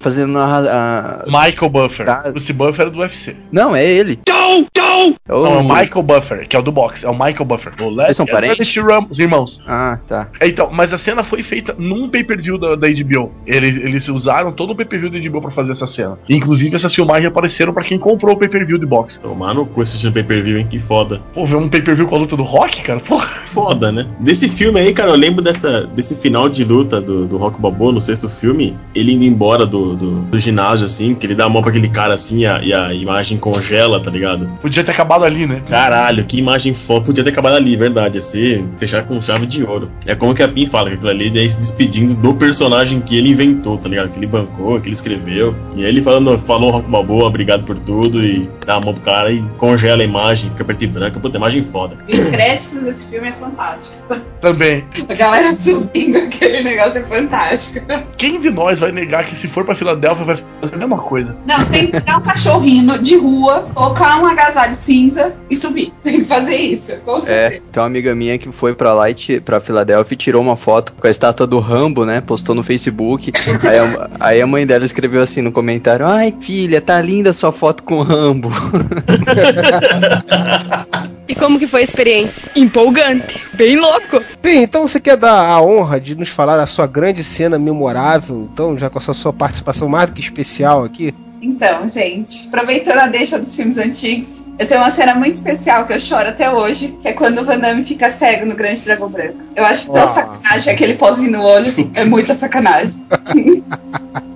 fazendo a, a- Michael Buffer. Tá. Bruce Buffer é do UFC. Não, é ele. É o- Não, é o Michael Buffer, que é o do boxe. É o Michael Buffer. O Eles são parentes? Os irmãos. Ah, tá. É, então, mas a cena foi feita num pay-per-view da, da HBO. Eles, eles usaram todo o pay-per-view da HBO pra fazer essa cena. Inclusive, essas filmagens apareceram pra quem comprou o pay-per-view de boxe. Tomar no cu esse pay-per-view, hein? Que foda. Pô, ver um pay-per-view com a luta do Rock, cara? Porra. Foda, né? Desse filme aí, cara, eu lembro dessa, desse final de luta do, do Rock Balboa no sexto filme, ele indo embora do, do, do ginásio, assim, que ele dá a mão pra aquele cara assim e a, e a imagem congela, tá ligado? Podia ter acabado ali, né? Caralho, que imagem foda. Podia ter acabado ali, verdade. Ia ser fechar com chave de ouro. É como que a Pin fala, que aquilo ali é se despedindo do personagem que ele inventou, tá ligado? Que ele bancou, que ele escreveu. E aí ele falando, falou Rock Balboa, obrigado por tudo, e dá a mão pro cara e congela a imagem, fica preto e branca. Puta, imagem foda. Os créditos desse filme é fantástico. Também. A galera subindo [LAUGHS] aquele negócio é fantástico. Quem de nós vai negar que se for pra Filadélfia vai fazer a mesma coisa? Não, você tem que pegar um cachorrinho de rua, colocar um agasalho cinza e subir. Tem que fazer isso, com certeza. É, tem uma amiga minha que foi pra lá, e pra Filadélfia, e tirou uma foto com a estátua do Rambo, né? Postou no Facebook. [LAUGHS] aí, a, aí a mãe dela escreveu assim no comentário: Ai, filha, tá linda sua foto com o Rambo. [LAUGHS] E como que foi a experiência? Empolgante. Bem louco. Bem, então você quer dar a honra de nos falar a sua grande cena memorável, então, já com essa sua participação mais do que especial aqui? Então, gente, aproveitando a deixa dos filmes antigos, eu tenho uma cena muito especial que eu choro até hoje, que é quando o Van Damme fica cego no Grande Dragão Branco. Eu acho tão Nossa. sacanagem aquele pozinho no olho, é muita sacanagem. [LAUGHS]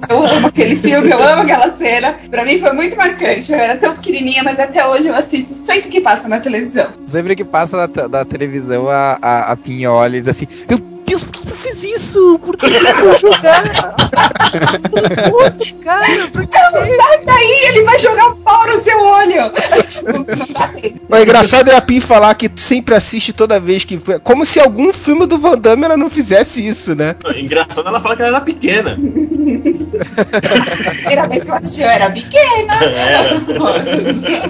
Eu amo aquele filme, eu amo aquela cena. Pra mim foi muito marcante. Eu era tão pequenininha, mas até hoje eu assisto sempre que passa na televisão. Sempre que passa te- da televisão a, a, a diz assim: Meu Deus, por que tu fez isso? Por que tu foi jogar? Putz, cara, por que Não, sai daí, ele vai jogar um pau no seu olho. tipo, não dá tempo. O engraçado é a Pim falar que sempre assiste toda vez que. Como se algum filme do Van Damme ela não fizesse isso, né? Engraçado ela fala que ela era pequena. Primeira vez que eu assisti, eu era pequena.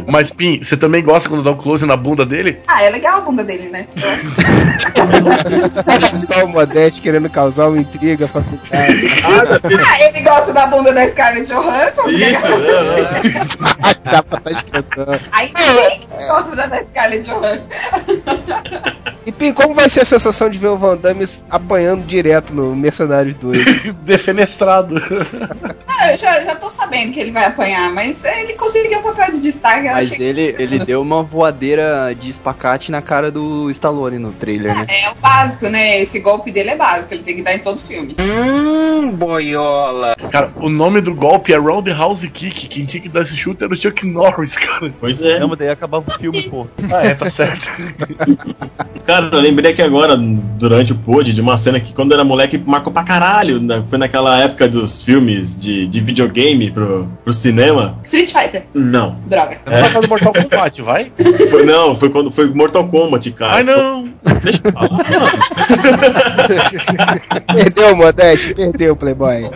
Mas, Pim, você também gosta quando dá um close na bunda dele? Ah, é legal a bunda dele, né? [LAUGHS] Só o Modeste querendo causar uma intriga pra ficar. Ah, ele gosta da bunda da Scarlett Johansson? Isso, né? [LAUGHS] Dá pra tá esquentando. Aí ninguém que gosta da Scarlett Johansson. E Pim, como vai ser a sensação de ver o Van Damme apanhando direto no Mercenários 2? [LAUGHS] Defenestrado. Ah, eu já, já tô sabendo que ele vai apanhar, mas ele conseguiu o papel de destaque. Eu Mas achei que- ele, ele [LAUGHS] deu uma voadeira de espacate na cara do Stallone no trailer, né? É o básico, né? Esse golpe dele é básico, ele tem que dar em todo filme. Hum, boiola. Cara, o nome do golpe é Roundhouse Kick. Quem tinha que dar esse chute era o Chuck Norris, cara. Pois é. Não, mas daí acabava o filme, pô. [LAUGHS] Ah, é, tá certo. [LAUGHS] Cara, eu lembrei aqui agora, durante o pod, de uma cena que quando eu era moleque marcou pra caralho. né? Foi naquela época dos filmes de, de videogame pro, pro cinema. Street Fighter, Não. droga. Não vai Mortal Kombat, vai? Foi, não, foi quando foi Mortal Kombat, cara. Ai, não. Deixa eu falar. [LAUGHS] [LAUGHS] perdeu, Modeste, perdeu, Playboy. [LAUGHS]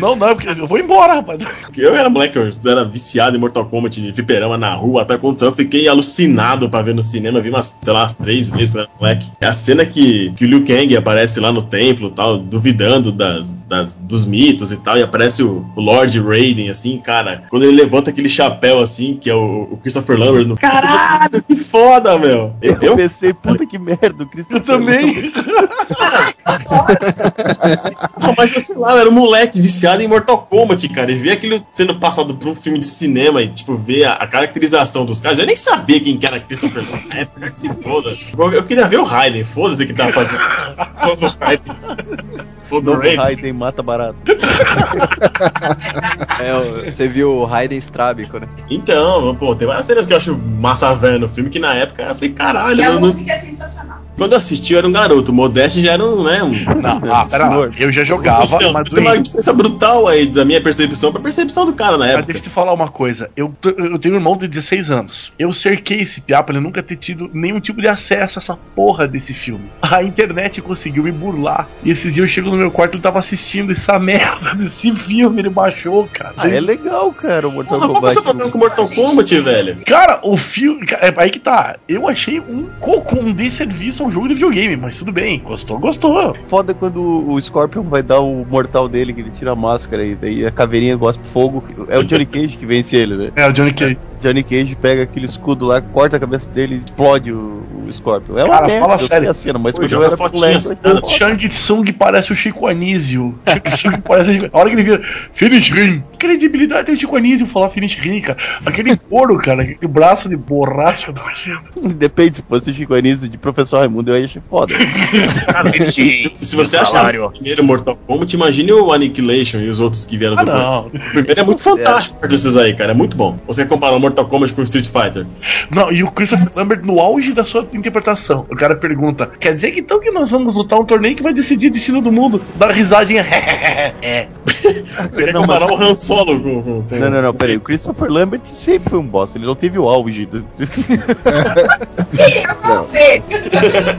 Não, não, porque eu vou embora, rapaz. Eu era moleque, eu era viciado em Mortal Kombat de fliperama na rua, até aconteceu, eu fiquei alucinado pra ver no cinema, vi umas, sei lá, umas três vezes quando eu era moleque. É a cena que, que o Liu Kang aparece lá no templo tal, duvidando das, das, dos mitos e tal, e aparece o, o Lord Raiden, assim, cara, quando ele levanta aquele chapéu, assim, que é o, o Christopher Lambert, no [LAUGHS] caralho, que foda, meu! Eu, Eu, pensei, puta que merda, o Eu Christopher também. Ah, mas eu sei lá, eu era um moleque viciado em Mortal Kombat, cara, e ver aquilo sendo passado por um filme de cinema e, tipo, ver a, a caracterização dos caras, eu nem sabia quem que era Christopher Nolan na época, que se foda. Eu, eu queria ver o Raiden, foda-se que tava fazendo. Foda o Raiden. Foda o Raiden. Mata barato. [LAUGHS] É, o- você viu o Raiden Strábico, né? Então, pô, tem várias cenas que eu acho massa velha no filme que na época eu falei, caralho, E a eu não- música é sensacional. Quando eu assisti eu era um garoto, o Modeste já era um, né, um... Não, [LAUGHS] ah, pera lá. Eu já jogava, Então, mas tem uma diferença brutal aí da minha percepção pra percepção do cara na Mas época. deixa eu te falar uma coisa. Eu, eu tenho um irmão de 16 anos. Eu cerquei esse piá pra ele nunca ter tido nenhum tipo de acesso a essa porra desse filme. [LAUGHS] A internet conseguiu me burlar. E esses dias eu chego no meu quarto e ele tava assistindo essa [LAUGHS] merda desse filme. Ele baixou, cara. Ah, é legal, cara, o Mortal Porra, qual que é o Kombat. seu problema com Mortal Kombat, velho? Cara, o filme. É aí que tá. Eu achei um cocô, um desserviço ao jogo de videogame, mas tudo bem. Gostou, gostou. Foda quando o Scorpion vai dar o mortal dele, que ele tira a máscara e daí a caveirinha gosta fogo. É o Johnny [LAUGHS] Cage que vence ele, né? É, o Johnny Cage. Johnny Cage pega aquele escudo lá, corta a cabeça dele e explode o, o Scorpion. É uma Cara, merda, fala sério. a cena, mas Pô, joga era fotinha assim, eu- O Shang Tsung parece o Chico Anísio. O Shang Tsung parece o Chico... A hora que ele vira Finish Ring. Credibilidade tem o Chico Anísio falar Finish Ring, cara. Aquele [LAUGHS] couro, cara. Aquele braço de borracha do Depende, se fosse o Chico Anísio de Professor Raimundo, eu ia achar foda. [LAUGHS] Cara, se, se você achar o primeiro Mortal Kombat, imagine o Annihilation e os outros que vieram Ah, depois. não. O primeiro é muito [LAUGHS] fantástico perto desses aí, cara. É muito bom. Você comparar o Mortal Kombat com o Street Fighter. Não, e o Christopher Lambert no auge da sua interpretação. O cara pergunta: Quer dizer que então que nós vamos lutar um torneio que vai decidir o destino do mundo? Dá risadinha. é. Você Não, mas- o Han Solo com. com- Não, não, não, peraí. O Christopher Lambert sempre foi um bosta. Ele não teve o auge. Do... Você!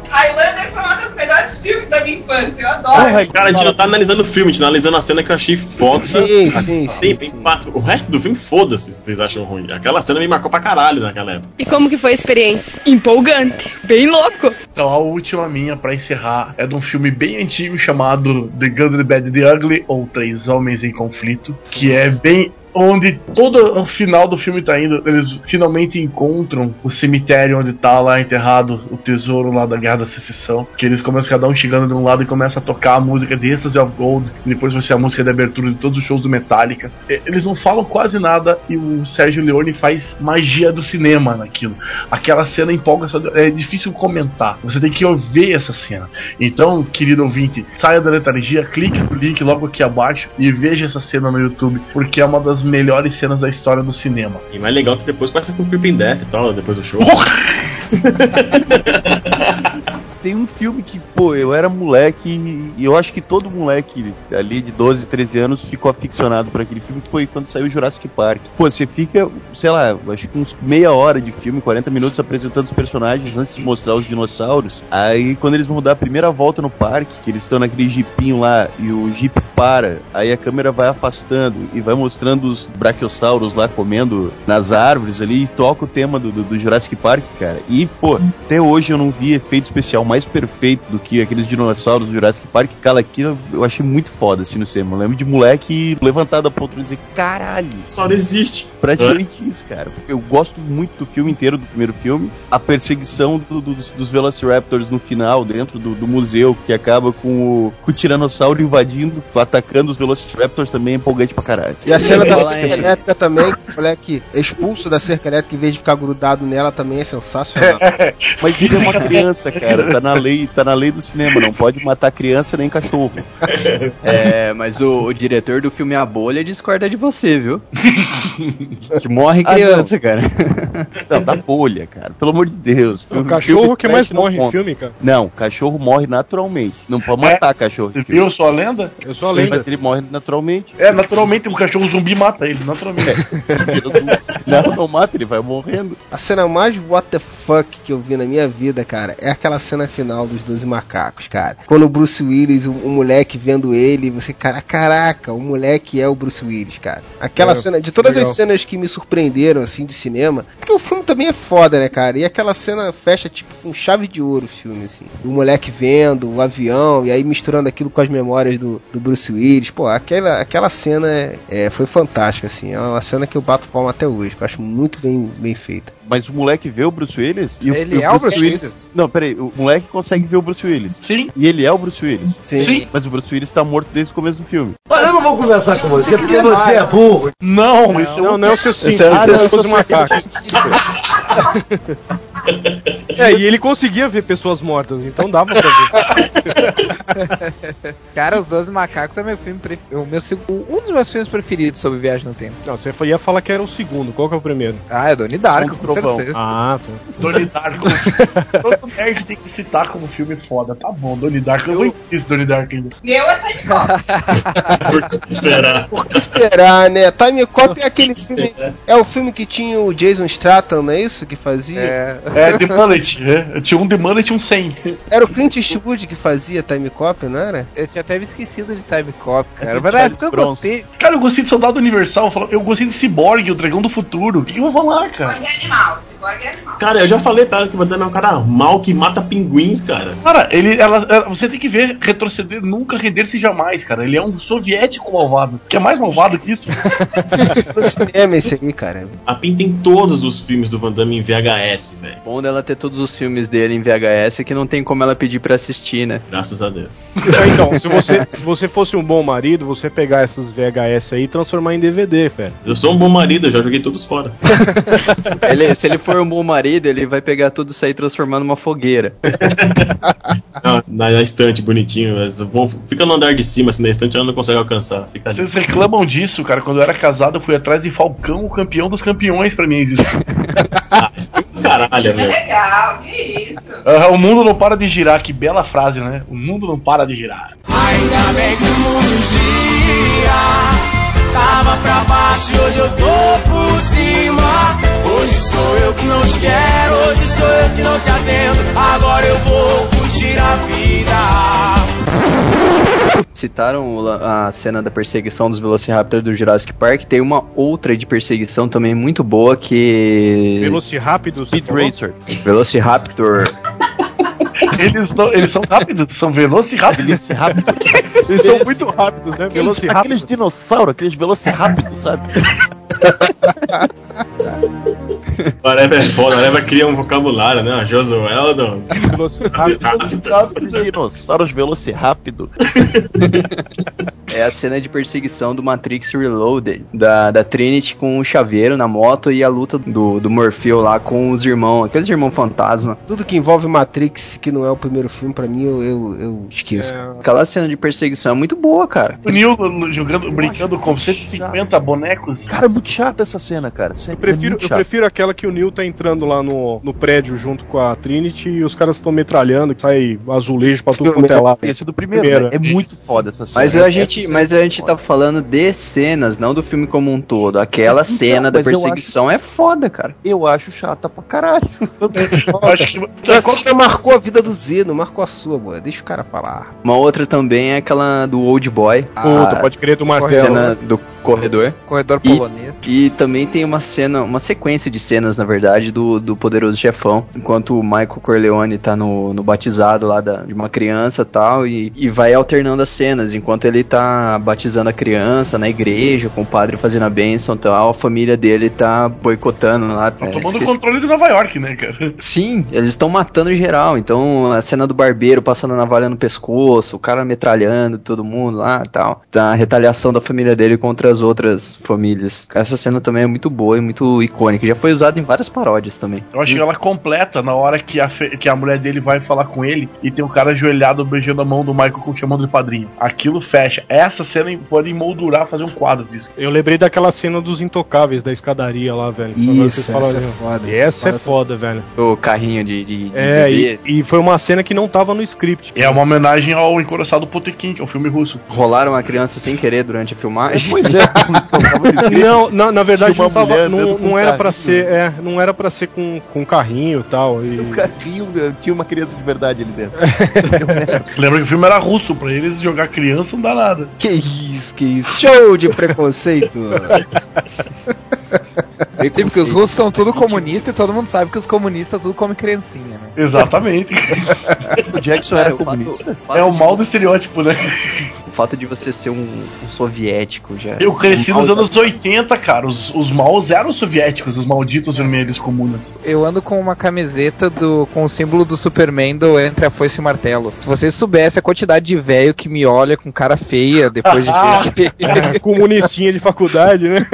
Highlander foi uma das melhores filmes da minha infância, eu adoro. Cara, a gente não tá analisando o filme, a gente tá analisando a cena que eu achei foda. Sim, sim, sim, fato. O resto do filme, foda-se se vocês acham ruim. Aquela cena me marcou pra caralho naquela época. E como que foi a experiência? Empolgante. Bem louco. Então, a última minha pra encerrar é de um filme bem antigo chamado The Good, The Bad, The Ugly, ou Três Homens em Conflito, que é bem onde todo o final do filme tá indo, eles finalmente encontram o cemitério onde tá lá enterrado o tesouro lá da Guerra da Secessão, que eles começam cada um chegando de um lado e começa a tocar a música de Ecstasy of Gold, e depois vai ser a música de abertura de todos os shows do Metallica. Eles não falam quase nada e o Sérgio Leone faz magia do cinema naquilo. Aquela cena empolga, é difícil comentar. Você tem que ver essa cena. Então, querido ouvinte, saia da letargia, clique no link logo aqui abaixo e veja essa cena no YouTube, porque é uma das melhores cenas da história do cinema. E mais legal que depois começa com o Creeping Death e tal, depois do show. [LAUGHS] Tem um filme que, pô, eu era moleque e eu acho que todo moleque ali de 12, 13 anos ficou aficionado por aquele filme. Foi quando saiu Jurassic Park. Pô, você fica, sei lá, acho que uns meia hora de filme, 40 minutos apresentando os personagens antes de mostrar os dinossauros. Aí quando eles vão dar a primeira volta no parque, que eles estão naquele jeepinho lá e o jeep para, aí a câmera vai afastando e vai mostrando os brachiosauros lá comendo nas árvores ali e toca o tema do, do, do Jurassic Park, cara. E, pô, até hoje eu não vi efeito especial mais perfeito do que aqueles dinossauros do Jurassic Park. Cara, aquilo eu achei muito foda assim no cinema. Eu lembro de moleque levantado da poltrona e dizer, caralho. Só não existe. Praticamente isso, cara. Porque eu gosto muito do filme inteiro, do primeiro filme. A perseguição do- do- dos, dos Velociraptors no final, dentro do, do museu, que acaba com o, com o Tiranossauro invadindo, atacando os Velociraptors também é empolgante pra caralho. E a cena da cerca aí. elétrica também, o moleque é expulso da cerca elétrica em vez de ficar grudado nela também é sensacional. [LAUGHS] Mas ele é uma criança, cara. Tá na lei, tá na lei do cinema. Não pode matar criança nem cachorro. É, mas o, o diretor do filme A Bolha discorda de você, viu? [LAUGHS] que morre Ah, criança, não. cara. Não, da bolha, cara. Pelo amor de Deus. O cachorro que mais morre em filme, cara. Não, cachorro morre naturalmente. Não pode matar cachorro. em Você filme. viu sua lenda? Eu sou a lenda. Mas ele morre naturalmente. É, naturalmente o cachorro zumbi mata ele, naturalmente. Não, não mata, ele vai morrendo. A cena mais what the fuck que eu vi na minha vida, cara, é aquela cena final dos 12 macacos, cara. Quando o Bruce Willis, o, o moleque vendo ele, você, cara, caraca, o moleque é o Bruce Willis, cara. Aquela É, cena, de todas legal. as cenas que me surpreenderam, assim, de cinema, porque o filme também é foda, né, cara? E aquela cena fecha, tipo, com chave de ouro o filme, assim. O moleque vendo, o avião, e aí misturando aquilo com as memórias do, do Bruce Willis. Pô, aquela, aquela cena é, é, foi fantástica, assim. É uma cena que eu bato palma até hoje, que eu acho muito bem, bem feita. Mas o moleque vê o Bruce Willis? E Ele e é o Bruce Willis? Não, peraí. O moleque consegue ver o Bruce Willis. Sim. E ele é o Bruce Willis. Sim. Sim. Mas o Bruce Willis tá morto desde o começo do filme. Olha, eu não vou conversar com você porque você é burro. Não, isso Não, não é o seu sim. Esse é- Ah, é não, o eu sou os seu- macacos. É, e ele conseguia ver pessoas mortas, então dava pra ver. [LAUGHS] Cara, Os Doze Macacos é meu filme pref... o meu um dos meus filmes preferidos sobre viagem no tempo. Não, você ia falar que era o segundo. Qual que é o primeiro? Ah, é Donnie Darko, com Trovão. certeza. Ah, tá. Donnie Darko. [LAUGHS] Todo nerd tem que citar como filme foda. Tá bom, Donnie Darko. Eu não fiz Donnie Darko ainda. Meu é Time Cop. [LAUGHS] Por que será? Por que será, né? Time Cop é aquele filme. É o filme que tinha o Jason Stratham, não é isso? Que fazia? É, É, The Mullet. É. Tinha um The Mullet e um 100. Era o Clint Eastwood que fazia Time Cop, não era? eu tinha até me esquecido de Time Cop, cara. Aquele Mas na Charles época eu gostei. Cara, eu gostei de Soldado Universal. eu gostei de Cyborg, o Dragão do Futuro. O que, que eu vou falar, cara? Cyborg é animal, Cyborg é animal. Cara, eu já falei pra ela que o Van Damme é um cara mal que mata pinguins, cara. Cara, ele, ela, ela- você tem que ver retroceder, nunca render-se jamais, cara. Ele é um soviético malvado. Que é mais malvado que isso. [LAUGHS] Cinema esse aí, cara. A PIN tem todos os filmes do Van Damme em VHS, velho. Bom dela ter todos todos os filmes dele em VHS que não tem como ela pedir pra assistir, né? Graças a Deus. Então, se você, se você fosse um bom marido, você pegar essas VHS aí e transformar em DVD, velho. Eu sou um bom marido, eu já joguei todos fora. [LAUGHS] Ele- se ele for um bom marido, ele vai pegar tudo isso aí e transformar numa fogueira. [LAUGHS] Na, na estante, bonitinho. Eles vão, fica no andar de cima, assim, na estante ela não consegue alcançar. Fica ali. Vocês reclamam disso, cara. Quando eu era casado, eu fui atrás de Falcão, o campeão dos campeões, pra mim. Isso. [LAUGHS] Caralho, É velho. legal, que isso. Ah, o mundo não para de girar, que bela frase, né? O mundo não para de girar. Ainda bem que o mundo gira. Tava pra baixo e hoje eu tô por cima. Hoje sou eu que não te quero, hoje sou eu que não te atendo. Agora eu vou curtir a vida. Citaram a cena da perseguição dos Velociraptor do Jurassic Park. Tem uma outra de perseguição também muito boa que. Velociraptor. Speed Racer. Velociraptor. Eles, não- eles são rápidos, são velociraptors. Eles são muito rápidos, né? Aqueles, Velociraptor. aqueles dinossauros, aqueles velociraptors, sabe? [LAUGHS] O Areva é foda, o Areva cria um vocabulário, né? Josueldon. Aqueles dinossauros velociraptor. É a cena de perseguição do Matrix Reloaded, da, da Trinity com o chaveiro na moto e a luta do, do Morpheu lá com os irmãos, aqueles irmãos fantasma. Tudo que envolve Matrix, que não é o primeiro filme, pra mim, eu, eu, eu esqueço. cara. Aquela cena de perseguição é muito boa, cara. O Neil jogando, brincando com 150 bonecos. Cara, é muito chata essa cena, cara. Eu prefiro, é eu chato. prefiro aquela que o Neil tá entrando lá no, no prédio junto com a Trinity e os caras estão metralhando, que sai azulejo pra tudo quanto é lado. Esse é do primeiro, né? É muito foda essa cena. Mas a gente, mas a gente tá falando de cenas, não do filme como um todo. Aquela Então, cena da perseguição é foda, cara. Eu acho chata pra caralho. [LAUGHS] Essa [LAUGHS] cena marcou a vida do Z, não marcou a sua, boa. Deixa o cara falar. Uma outra também é aquela do Old Boy. Puta, pode crer do A martelo. cena do corredor. Corredor E- polonês. E também tem uma cena, uma sequência de cenas, na verdade, do, do Poderoso Chefão. Enquanto o Michael Corleone tá no, no batizado lá da, de uma criança e tal, e, e vai alternando as cenas. Enquanto ele tá batizando a criança na igreja, com o padre fazendo a bênção e tal, a família dele tá boicotando lá. Tá É, tomando esqueci- controle de Nova York, né, cara? Sim, eles estão matando geral. Então, a cena do barbeiro passando a navalha no pescoço, o cara metralhando todo mundo lá e tal. Tá a retaliação da família dele contra as outras famílias. Essa cena também é muito boa e muito icônica. Já foi usada em várias paródias também. Eu acho que ela completa na hora que a, fe- que a mulher dele vai falar com ele e tem um cara ajoelhado beijando a mão do Michael com chamando de padrinho. Aquilo fecha. Essa cena pode emoldurar, fazer um quadro disso. Eu lembrei daquela cena dos intocáveis da escadaria lá, velho. Isso, falaram- essa é foda, Essa, essa é foda foda, velho. O carrinho de, de, de É, e, e foi uma cena que não tava no script. É uma homenagem ao Encoraçado Potequim, que é um filme russo. Rolaram a criança sem querer durante a filmagem. Pois é, [LAUGHS] Não, na, na verdade não, tava, não, não era pra carrinho. ser, é, não era para ser com, com carrinho e tal. E... O carrinho tinha uma criança de verdade ali dentro. [LAUGHS] Lembra que o filme era russo, pra eles jogar criança não dá nada. Que isso, que isso. Show de preconceito. [LAUGHS] Sim, porque os russos são tudo comunistas e todo mundo sabe que os comunistas tudo comem criancinha, né? Exatamente. O Jackson era o fato- comunista? É o mal do estereótipo, né? O fato de você ser um, um soviético já. Eu cresci um nos anos 80, cara. Os, os maus eram soviéticos, os malditos vermelhos comunas. Eu ando com uma camiseta do com o símbolo do Superman do Entre a Foice e o Martelo. Se vocês soubessem a quantidade de velho que me olha com cara feia depois de [LAUGHS] ver esse... [LAUGHS] Comunistinha de faculdade, né?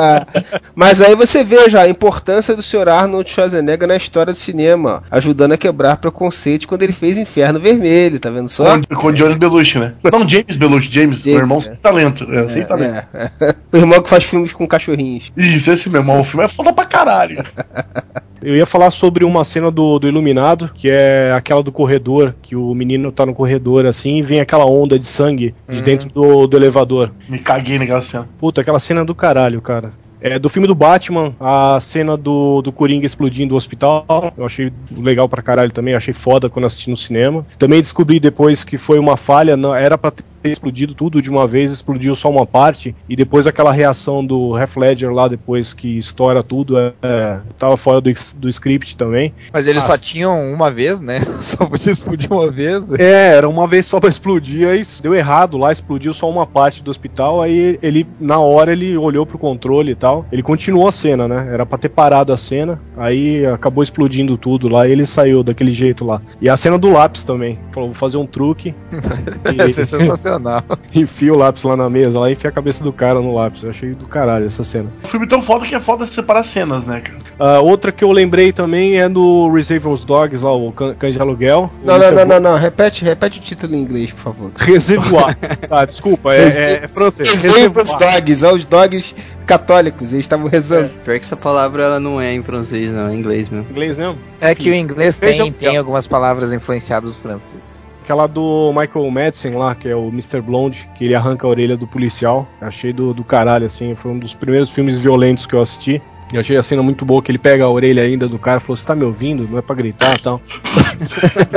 [LAUGHS] Mas aí você veja a importância do Sr. Arnold Schwarzenegger na história do cinema, ajudando a quebrar preconceito quando ele fez Inferno Vermelho, tá vendo só? Com, com o Johnny Belushi, né? Não, James Belushi, James, James, meu irmão é. sem talento. É, sem talento. É, [LAUGHS] é. O irmão que faz filmes com cachorrinhos. Isso, esse meu irmão. O filme é foda pra caralho. [LAUGHS] Eu ia falar sobre uma cena do, do Iluminado, que é aquela do corredor, que o menino tá no corredor assim e vem aquela onda de sangue de Uhum. dentro do, do elevador. Me caguei naquela cena. Puta, aquela cena é do caralho, cara. É, do filme do Batman, a cena do, do Coringa explodindo o hospital, eu achei legal pra caralho também, achei foda quando assisti no cinema. Também descobri depois que foi uma falha, não, era pra ter ter explodido tudo de uma vez, explodiu só uma parte, e depois aquela reação do Half Ledger lá, depois que estoura tudo, é, é, tava fora do, do script também. Mas eles só tinham uma vez, né? [LAUGHS] Só podia explodir uma vez. É, era uma vez só pra explodir, aí deu errado lá, explodiu só uma parte do hospital, aí ele, na hora, ele olhou pro controle e tal, ele continuou a cena, né? Era pra ter parado a cena, aí acabou explodindo tudo lá, e ele saiu daquele jeito lá. E a cena do lápis também, falou, vou fazer um truque. [LAUGHS] Ia ser sensacional. [LAUGHS] enfia o lápis lá na mesa, lá e enfia a cabeça do cara no lápis. Eu achei do caralho essa cena. Um filme tão foda que é foda separar cenas, né, cara? Ah, outra que eu lembrei também é do Reservoir Dogs, lá, o Can- Cães de Aluguel. Não, não, não, não, não. Repete, repete o título em inglês, por favor. [LAUGHS] Reservoir. ah, desculpa, é, é, é francês. Reservoir Dogs, são os dogs católicos, eles estavam rezando. Pior que essa palavra ela não é em francês, não, é em inglês mesmo. Inglês mesmo? É que o inglês tem, tem algumas palavras influenciadas do francês. Aquela do Michael Madsen lá, que é o Mr. Blonde, que ele arranca a orelha do policial. Achei do, do caralho, assim. Foi um dos primeiros filmes violentos que eu assisti. E achei a cena muito boa, que ele pega a orelha ainda do cara e falou, você tá me ouvindo? Não é pra gritar e tal. [LAUGHS]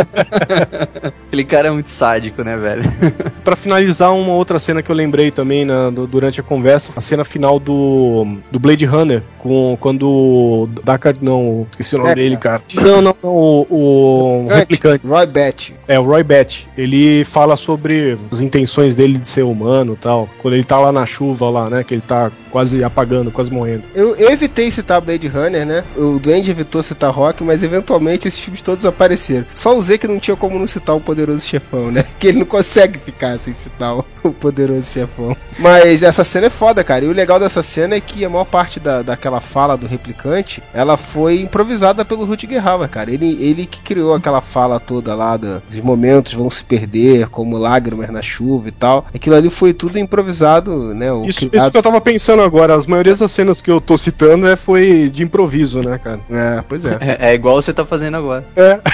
Aquele cara é muito sádico, né, velho? [LAUGHS] Pra finalizar, uma outra cena que eu lembrei também na- do- durante a conversa, a cena final do, do Blade Runner, com, quando o Deckard, não, esqueci o nome É, dele, cara. Não, não, não, o, o replicante. Roy Batty. É, o Roy Batty. Ele fala sobre as intenções dele de ser humano e tal. Quando ele tá lá na chuva lá, né, que ele tá quase apagando, quase morrendo. Eu, eu evitei citar Blade Runner, né? O Duende evitou citar Rock, mas eventualmente esses filmes todos apareceram. Só o Z que não tinha como não citar o Poderoso Chefão, né? [LAUGHS] Que ele não consegue ficar sem citar o, o Poderoso Chefão. Mas essa cena é foda, cara. E o legal dessa cena é que a maior parte da, daquela fala do replicante, ela foi improvisada pelo Rutger Hauer, cara. Ele, ele que criou aquela fala toda lá do- dos momentos vão se perder, como lágrimas na chuva e tal. Aquilo ali foi tudo improvisado, né? O Isso, criado- isso que eu tava pensando agora, as maiorias das cenas que eu tô citando é, foi de improviso, né, cara? É, pois é. É, é igual você tá fazendo agora. É. [LAUGHS]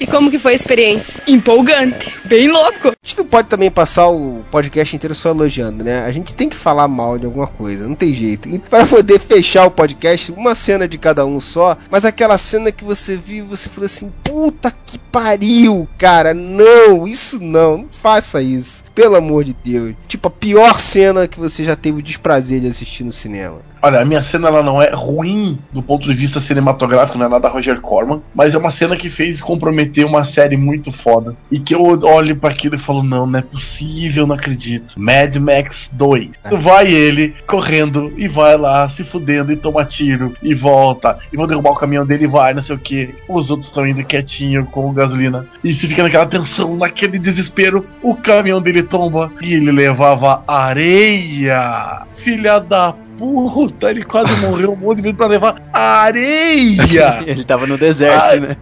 E como que foi a experiência? Empolgante. Bem louco. A gente não pode também passar o podcast inteiro só elogiando, né? A gente tem que falar mal de alguma coisa, não tem jeito. E para poder fechar o podcast, uma cena de cada um só, mas aquela cena que você viu e você falou assim: puta que pariu, cara, não, isso não, não faça isso, pelo amor de Deus. Tipo, a pior cena que você já teve o desprazer de assistir no cinema. Olha, a minha cena ela não é ruim do ponto de vista cinematográfico, não é nada Roger Corman, mas é uma cena que fez comprometer uma série muito foda. E que eu olho pra aquilo e falo, não, não é possível, não acredito. Mad Max 2. Vai ele correndo e vai lá se fudendo e toma tiro e volta. E vão derrubar o caminhão dele e vai, não sei o que. Os outros estão indo quietinho com gasolina. E se fica naquela tensão, naquele desespero, o caminhão dele tomba e ele levava areia. Filha da puta, ele quase morreu um monte de vezes pra levar areia! [LAUGHS] Ele tava no deserto, né?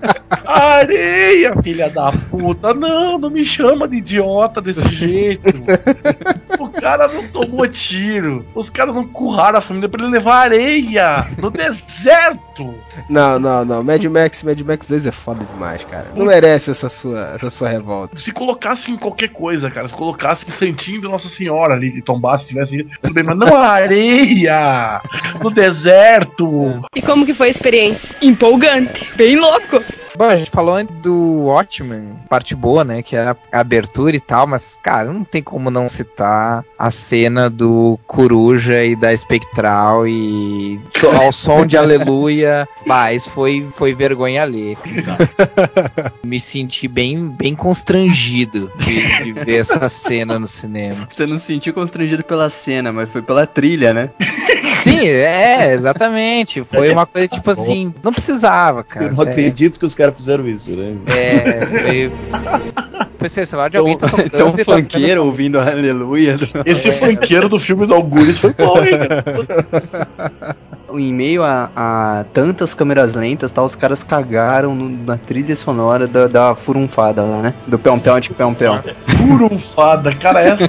[LAUGHS] Areia, filha da puta! Não, não me chama de idiota desse jeito! [LAUGHS] O cara não tomou tiro, os caras não curraram a família pra ele levar areia no deserto! Não, não, não. Mad Max, Mad Max 2 é foda demais, cara. Não merece essa sua, essa sua revolta. Se colocasse em qualquer coisa, cara, se colocasse em Santinho de Nossa Senhora ali, que tombasse, tivesse. Tudo bem, mas não areia! No deserto! E como que foi a experiência? Empolgante. Bem louco. Bom, a gente falou antes do Watchmen, parte boa, né? Que é a abertura e tal, mas, cara, não tem como não citar a cena do Coruja e da Espectral e ao [LAUGHS] som de Aleluia. Mas foi, foi vergonha ali. Me senti bem, bem constrangido de, de ver essa cena no cinema. Você não se sentiu constrangido pela cena, mas foi pela trilha, né? Sim, é, exatamente. Foi uma coisa tipo assim, não precisava, cara. Eu não sério. acredito que os caras fizeram isso, né? É, foi. Foi sei lá, de alguém tá tocando. Tão e tá funkeiro ouvindo Aleluia. do- Esse funkeiro do filme do Augusto foi bom, hein? [LAUGHS] Em meio a, a tantas câmeras lentas, tal, os caras cagaram no- na trilha sonora da, da furunfada lá, né? Do Peão Peão de Peão Peão. [LAUGHS] Furunfada, cara, essa.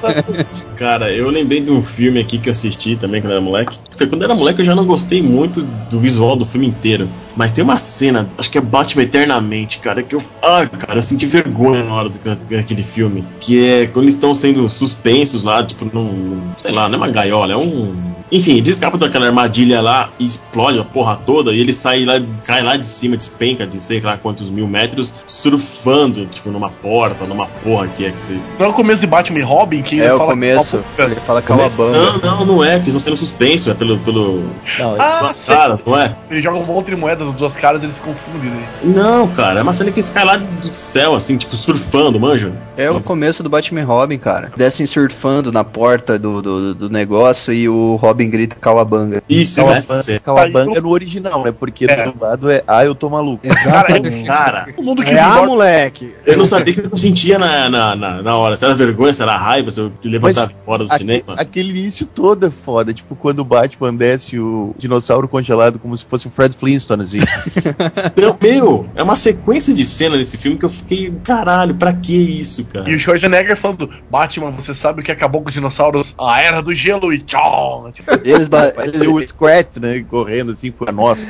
Cara, eu lembrei de um filme aqui que eu assisti também quando era moleque. Quando eu era moleque eu já não gostei muito do visual do filme inteiro. Mas tem uma cena, acho que é Batman Eternamente, cara, que eu. Ah, cara, eu senti vergonha na hora daquele filme. Que é quando eles estão sendo suspensos lá, tipo, num. Sei lá, não é uma gaiola, é um. Enfim, eles escapam daquela armadilha lá e explode a porra toda. E ele sai lá, cai lá de cima, despenca de sei lá quantos mil metros, surfando, tipo, numa porta, numa porra que é que você. Não é o começo de Batman e Robin que É ele o fala começo. Ele fala Começa- calabanga. Não, não, não é, que eles estão sendo suspensos, é pelo. pelo Não, Ah, pelas sei. caras, não é? Ele joga um monte de moedas nas duas caras e eles se confundem. Né? Não, cara, é uma cena que eles caem lá do céu, assim, tipo, surfando, manja. É o começo do Batman e Robin, cara. Descem surfando na porta do, do, do negócio e o Robin grita calabanga. Isso, Calabanga, cena. Calabanga é no original, né? Porque É. no lado é Ah, eu tô maluco. Exatamente. Cara, todo mundo que É, ah, moleque. eu não sabia o que eu sentia na, na, na, na hora. Se era vergonha, se era raiva, se eu levantava Mas fora do cinema. Aquele início todo é foda. Tipo, quando o Batman desce o dinossauro congelado como se fosse o Fred Flintstone, assim. [LAUGHS] Então, meu, é uma sequência de cena nesse filme que eu fiquei, caralho, pra que isso, cara? E o Schwarzenegger falando, Batman, você sabe o que acabou com os dinossauros? A era do gelo e tchau! Tipo, Eles, [LAUGHS] eles- ser o Scrat, né? Correndo assim com a nossa.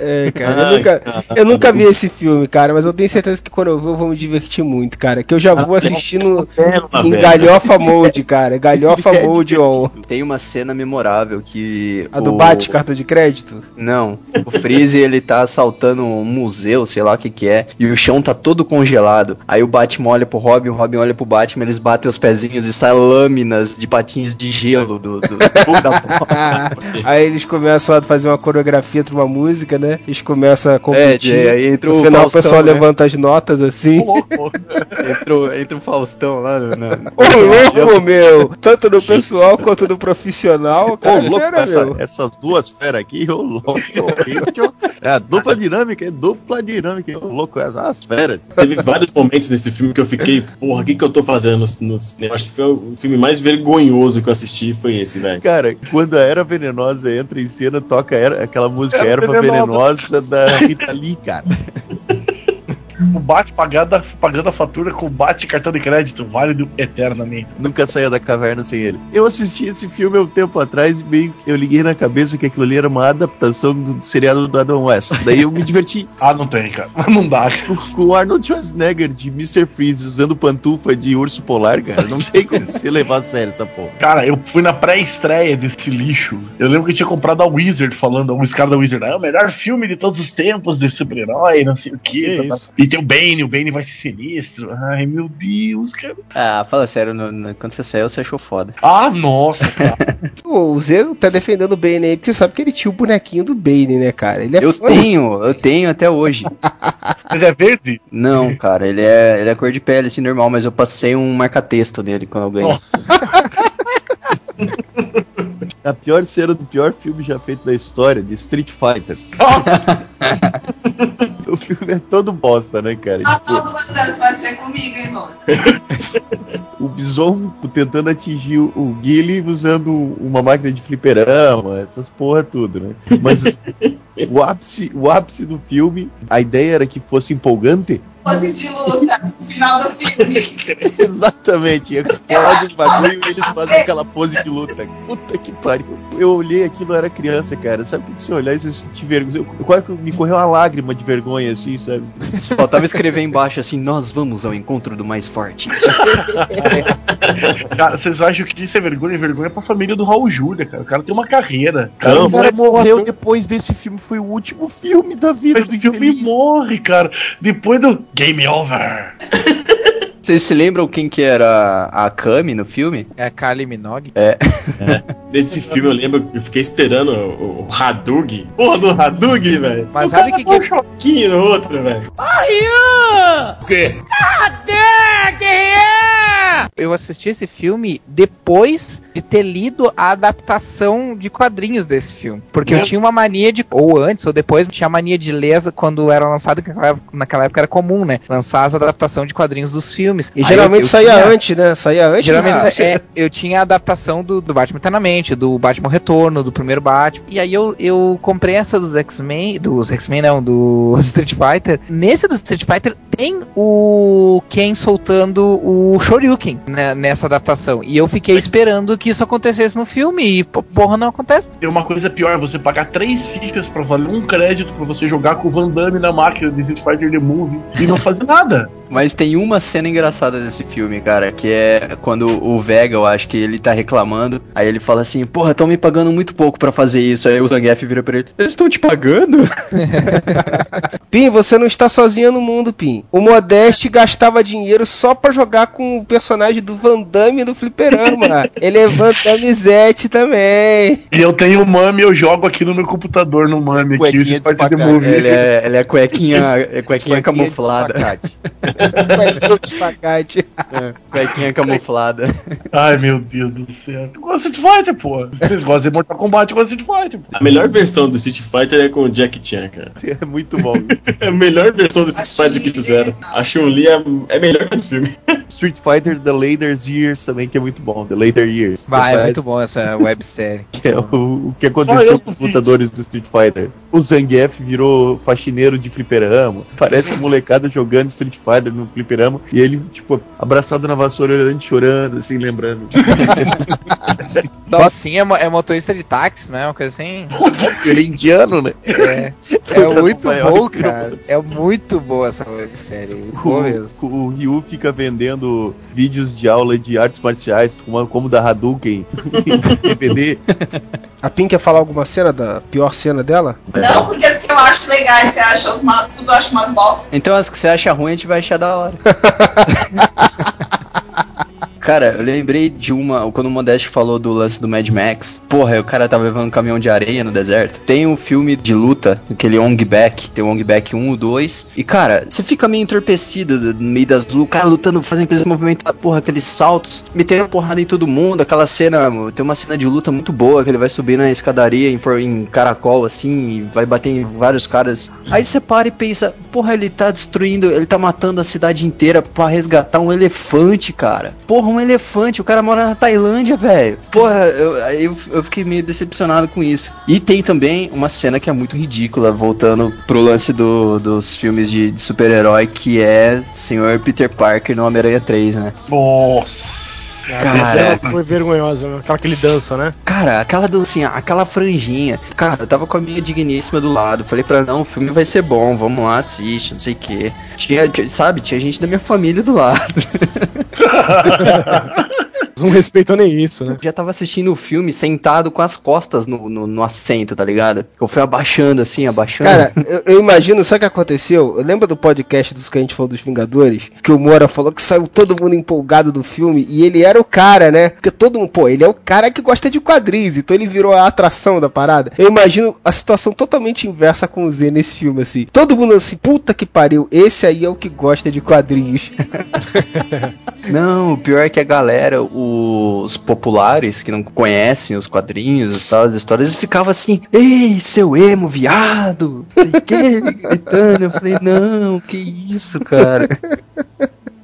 É, cara, Ai, eu, nunca, cara. eu nunca vi esse filme, cara, mas eu tenho certeza que quando eu ver eu vou me divertir muito, cara. Que eu já vou assistindo Tela, em velho. galhofa mode, cara. Galhofa [LAUGHS] É mode on. tem uma cena memorável que. A do o- bate cartão de crédito? Não. O Freeze, ele tá assaltando um museu, sei lá o que que é, e o chão tá todo congelado. Aí o Batman olha pro Robin, o Robin olha pro Batman, eles batem os pezinhos e saem lâminas de patinhos de gelo do, do- da porta. [LAUGHS] aí eles começam a fazer uma coreografia pra uma música, né? Eles começam a É, competir. aí entra no o final o Faustão, pessoal né? levanta as notas assim. louco. [LAUGHS] entra, o- entra o Faustão lá no- na- [LAUGHS] Ô louco, meu! Tanto no pessoal quanto no profissional, Ô, cara. louco, fera, essa- meu. essas duas feras aqui, ô louco. horrível. É a dupla dinâmica, é dupla dinâmica, ô louco, essas feras. Teve vários momentos nesse filme que eu fiquei, porra, o que, que eu tô fazendo no, no cinema? Acho que foi o filme mais vergonhoso que eu assisti, foi esse, velho. Cara, quando a Era Venenosa entra em cena, toca era- aquela música Erva Erva Venenosa. Venenosa da Rita Lee, cara. [LAUGHS] o Bat pagando, a- fatura com o Bat cartão de crédito, válido eternamente. Nunca saía da caverna sem ele. Eu assisti esse filme há um tempo atrás e meio eu liguei na cabeça que aquilo ali era uma adaptação do seriado do Adam West. Daí eu me diverti [LAUGHS] Ah, não tem, cara. Mas [LAUGHS] não dá. com, o Arnold Schwarzenegger de Mr. Freeze usando pantufa de urso polar, cara. Não tem como você levar a sério essa porra. Cara, eu fui na pré-estreia desse lixo. Eu lembro que eu tinha comprado a Wizard falando, os caras da Wizard, ah, o melhor filme de todos os tempos de super-herói, não sei o Que quê. tá, tá. isso? E tem o Bane, o Bane vai ser sinistro. Ai, meu Deus, cara. Ah, fala sério, no- no- quando você saiu, você achou foda. Ah, nossa, cara. [LAUGHS] O Zé tá defendendo o Bane aí, porque você sabe que ele tinha o bonequinho do Bane, né, cara? Ele é Eu tenho, eu tenho até hoje. [LAUGHS] Mas é verde? Não, cara, ele é, ele é cor de pele, assim, normal, mas eu passei um marca-texto nele quando eu ganhei. [LAUGHS] A pior cena do pior filme já feito da história, de Street Fighter. [LAUGHS] o filme é todo bosta, né, cara? A Tipo, do você vai ser comigo, hein, mano? [LAUGHS] o Bison tentando atingir o- o Guile usando uma máquina de fliperama, essas porra tudo, né? Mas o ápice, o ápice do filme, a ideia era que fosse empolgante. Pose de luta, no final do filme. [LAUGHS] Exatamente, explode os bagulho e eles fazem aquela pose de luta. Puta que pariu. Eu olhei aquilo, eu era criança, cara. Sabe o que você olhar e você sentir vergonha? Eu- Quase que me correu uma lágrima de vergonha, assim, sabe? Faltava escrever embaixo assim, nós vamos ao encontro do mais forte. [LAUGHS] Cara, vocês acham que isso é vergonha? É vergonha pra família do Raul Júlia, cara. O cara tem uma carreira. Cara, o cara morreu ator. depois desse filme, foi o último filme da vida Mas do o filme infeliz. morre, cara. Depois do Game Over. [LAUGHS] Vocês se lembram quem que era a Kami no filme? É a Kylie Minogue? É. Desse filme eu lembro que eu fiquei esperando o, o Hadug. Porra do Hadug, velho. Mas o sabe cara que dá um que- choquinho no outro, velho. Aí! O quê? Cadê? Quem é? Eu assisti esse filme depois de ter lido a adaptação de quadrinhos desse filme. Porque eu Nossa. tinha uma mania de. Ou antes, ou depois, tinha mania de ler quando era lançado, que naquela época, naquela época era comum, né? Lançar as adaptações de quadrinhos dos filmes. E Aí geralmente eu- eu saía tinha- antes, né? Saía antes. Geralmente ah, é, eu tinha a adaptação do, do Batman Eternamente, do Batman Retorno, do primeiro Batman. E aí eu, eu comprei essa dos X-Men, dos X-Men não, do [LAUGHS] Street Fighter. Nesse do Street Fighter tem o Ken soltando o Shoryuken né, nessa adaptação. E eu fiquei esperando que isso acontecesse no filme e, porra, não acontece. Tem uma coisa pior, você pagar três fichas pra valer um crédito pra você jogar com o Van Damme na máquina de Street Fighter The Movie e não fazer nada. Mas tem uma cena engraçada desse filme, cara, que é quando o Vega, eu acho que ele tá reclamando, aí ele fala assim, porra, estão me pagando muito pouco pra fazer isso. Aí o Zangief vira pra ele, eles estão te pagando? [LAUGHS] Pim, você não está sozinha no mundo, Pim. O Modeste gastava dinheiro só pra jogar com o personagem do Van Damme do Fliperama. [LAUGHS] Ele é Van Damme Zete também. E eu tenho o Mami, eu jogo aqui no meu computador no Mami aqui. Movie. ele, é, ele é cuequinha, é Cuequinha camuflada. de [LAUGHS] Espacate. É, cuequinha camuflada. Ai meu Deus do céu. Eu gosto de Street Fighter, pô. Vocês gostam de Mortal Kombat, gosto de Street Fighter, pô. A melhor versão do Street Fighter é com o Jack Chan, cara. [LAUGHS] É muito bom. É a melhor versão do Street Fighter que fizeram. A Chun-Li é, é melhor que o filme. [LAUGHS] Street Fighter The Later Years também, que é muito bom. The Later Years. Vai, é muito bom essa websérie. [LAUGHS] Que é o, o que aconteceu eu com os lutadores do Street Fighter. O Zangief virou faxineiro de fliperama. Parece molecada jogando Street Fighter no fliperama. E ele, tipo, abraçado na vassoura, olhando, chorando, assim, lembrando. [LAUGHS] Docinho é, é motorista de táxi, não é? Uma coisa assim. [LAUGHS] ele é indiano, né? É, [LAUGHS] é muito bom, cara. É muito boa essa websérie. Muito boa mesmo. O, o Ryu fica vendendo vídeos de aula de artes marciais, como, como da Hadouken, [LAUGHS] em DVD. A Pim quer falar alguma cena da pior cena dela? Não, porque as que eu acho legais, você acha umas, tudo eu acho umas bosta. Então as que você acha ruim, a gente vai achar da hora. Cara, eu lembrei de uma, quando o Modeste falou do lance do Mad Max. Porra, o cara tava levando um caminhão de areia no deserto. Tem um filme de luta, aquele Ong Back, tem o Ong Back 1 e 2. E cara, você fica meio entorpecido no meio das lutas, o cara lutando, fazendo aqueles movimentos, porra, aqueles saltos, metendo porrada em todo mundo. Aquela cena, tem uma cena de luta muito boa, que ele vai subir na escadaria em, em caracol, assim, e vai bater em vários caras. Aí você para e pensa, porra, ele tá destruindo, ele tá matando a cidade inteira pra resgatar um elefante, cara. Porra, um elefante, o cara mora na Tailândia, velho. Porra, eu, eu, eu fiquei meio decepcionado com isso. E tem também uma cena que é muito ridícula, voltando pro lance do- dos filmes de, de super-herói, que é Senhor Peter Parker no Homem-Aranha 3, né? Nossa. Cara, Foi vergonhosa, né? aquela que ele dança, né? Cara, aquela dancinha, aquela franjinha. Cara, eu tava com a minha digníssima do lado. Falei pra ela, não, o filme vai ser bom, vamos lá, assiste, não sei o quê. Tinha, tinha- sabe, tinha gente da minha família do lado. [LAUGHS] [LAUGHS] Não respeitam nem isso, né? Já tava assistindo o filme sentado com as costas no, no, no assento, tá ligado? Eu fui abaixando assim, abaixando. Cara, eu, eu imagino, sabe o que aconteceu? Eu lembro do podcast dos que a gente falou dos Vingadores, que o Moura falou que saiu todo mundo empolgado do filme e ele era o cara, né? Porque todo mundo, pô, ele é o cara que gosta de quadrinhos, então ele virou a atração da parada. Eu imagino a situação totalmente inversa com o Z nesse filme, assim. Todo mundo assim, puta que pariu, esse aí é o que gosta de quadrinhos. [LAUGHS] Não, o pior é que a galera, os populares que não conhecem os quadrinhos e tal, as histórias, eles ficavam assim, ei, seu emo, viado, que, gritando. Eu falei, não, que isso, cara.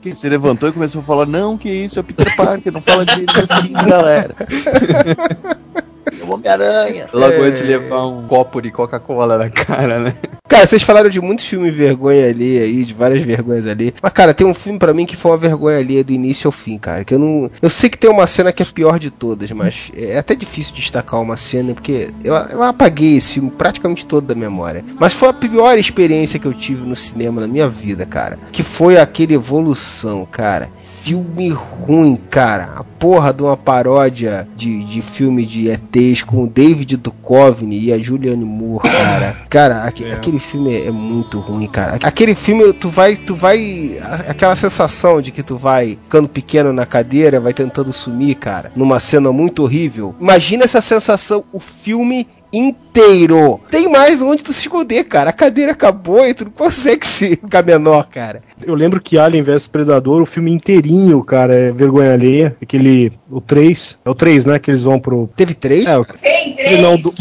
Que você levantou e começou a falar, não, que isso, é o Peter Parker, não fala de assim, galera. [LAUGHS] É [LAUGHS] o Homem-Aranha. Logo antes de levar um copo de Coca-Cola na cara, né? Cara, vocês falaram de muitos filmes vergonha ali aí, de várias vergonhas ali. Mas, cara, tem um filme pra mim que foi uma vergonha ali do início ao fim, cara. Que eu não. Eu sei que tem uma cena que é a pior de todas, mas é até difícil destacar uma cena, porque eu, eu apaguei esse filme praticamente todo da memória. Mas foi a pior experiência que eu tive no cinema na minha vida, cara. Que foi aquele Evolução, cara. Filme ruim, cara. A porra de uma paródia de, de filme de ETs com o David Duchovny e a Julianne Moore, cara. Cara, aque- aquele filme é, é muito ruim, cara. Aquele filme, tu vai, tu vai. Aquela sensação de que tu vai ficando pequeno na cadeira, vai tentando sumir, cara, numa cena muito horrível. Imagina essa sensação, o filme inteiro. Tem mais onde tu se esconder, cara. A cadeira acabou e tu não consegue se [LAUGHS] ficar menor, cara. Eu lembro que Alien vs Predador, o filme inteirinho, cara, é vergonha alheia. Aquele. O 3. É o 3, né? Que eles vão pro. Teve três? É, o... Tem Teve, não, do... [LAUGHS]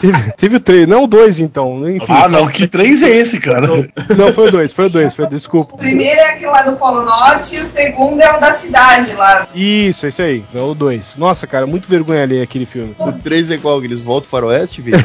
teve, teve o 3, não o 2 então. Enfim. Ah, não, que três é esse, cara? Não, foi o 2, foi o 2, foi, desculpa. O primeiro é aquele lá do Polo Norte e o segundo é o da cidade lá. Isso, esse aí, é o 2. Nossa, cara, muito vergonha alheia aquele filme. O 3 é igual, eles voltam para o oeste, [LAUGHS] velho.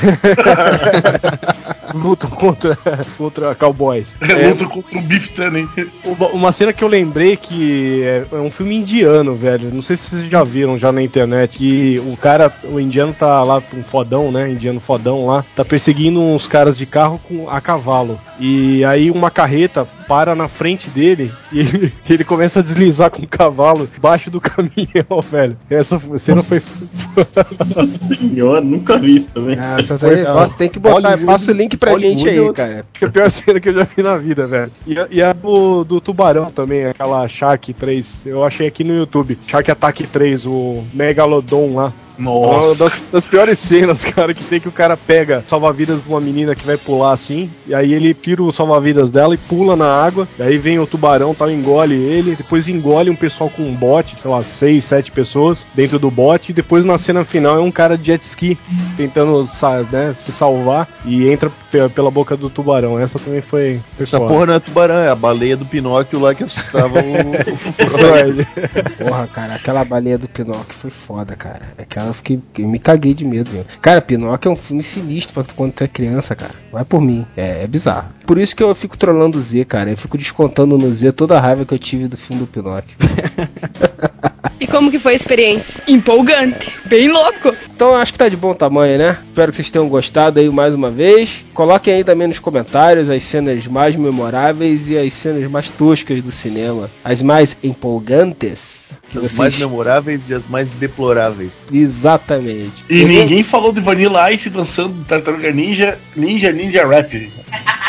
lutam contra, contra cowboys. [LAUGHS] É, luta contra o Tannen. Uma, uma cena que eu lembrei que é, é um filme indiano, velho. Não sei se vocês já viram já na internet. Que o cara, o indiano tá lá, um fodão, né? Indiano fodão lá, tá perseguindo uns caras de carro com a cavalo. E aí uma carreta para na frente dele [LAUGHS] e ele, ele começa a deslizar com o cavalo debaixo do [LAUGHS] caminhão, velho. Essa cena foi. [LAUGHS] Nossa senhora, nunca vi isso também. Essa daí, ó, tem que botar, Hollywood- passa o link pra Hollywood gente aí, é cara. a pior cena que eu já vi na vida, velho. E, a- e a do, do Tubarão também, aquela Shark 3. Eu achei aqui no YouTube. Shark Attack 3, o Megalodon lá. Nossa. Uma das, das piores cenas, [LAUGHS] cara, que tem que o cara pega salva-vidas de uma menina que vai pular assim, e aí ele tira o salva-vidas dela e pula na água, e aí vem o tubarão, tal, engole ele, depois engole um pessoal com um bote, sei lá, seis, sete pessoas dentro do bote, e depois na cena final é um cara de jet ski tentando né, se salvar e entra pe- pela boca do tubarão. Essa também foi. foi Essa foda. porra não é tubarão, é a baleia do Pinóquio lá que assustava o. [LAUGHS] Porra, cara, aquela baleia do Pinóquio foi foda, cara. Aquela eu fiquei. Eu me caguei de medo, meu. Cara, Pinóquio é um filme sinistro pra quando tu é criança, cara. Vai por mim. É, é bizarro. Por isso que eu fico trollando o Z, cara. Eu fico descontando no Z toda a raiva que eu tive do filme do Pinóquio. [LAUGHS] E como que foi a experiência? Empolgante. Bem louco. Então acho que tá de bom tamanho, né? Espero que vocês tenham gostado aí mais uma vez. Coloquem aí também nos comentários as cenas mais memoráveis e as cenas mais toscas do cinema. As mais empolgantes. Que As vocês... mais memoráveis e as mais deploráveis. Exatamente. E ninguém falou de Vanilla Ice dançando Tartaruga Ninja, Ninja Ninja Rap.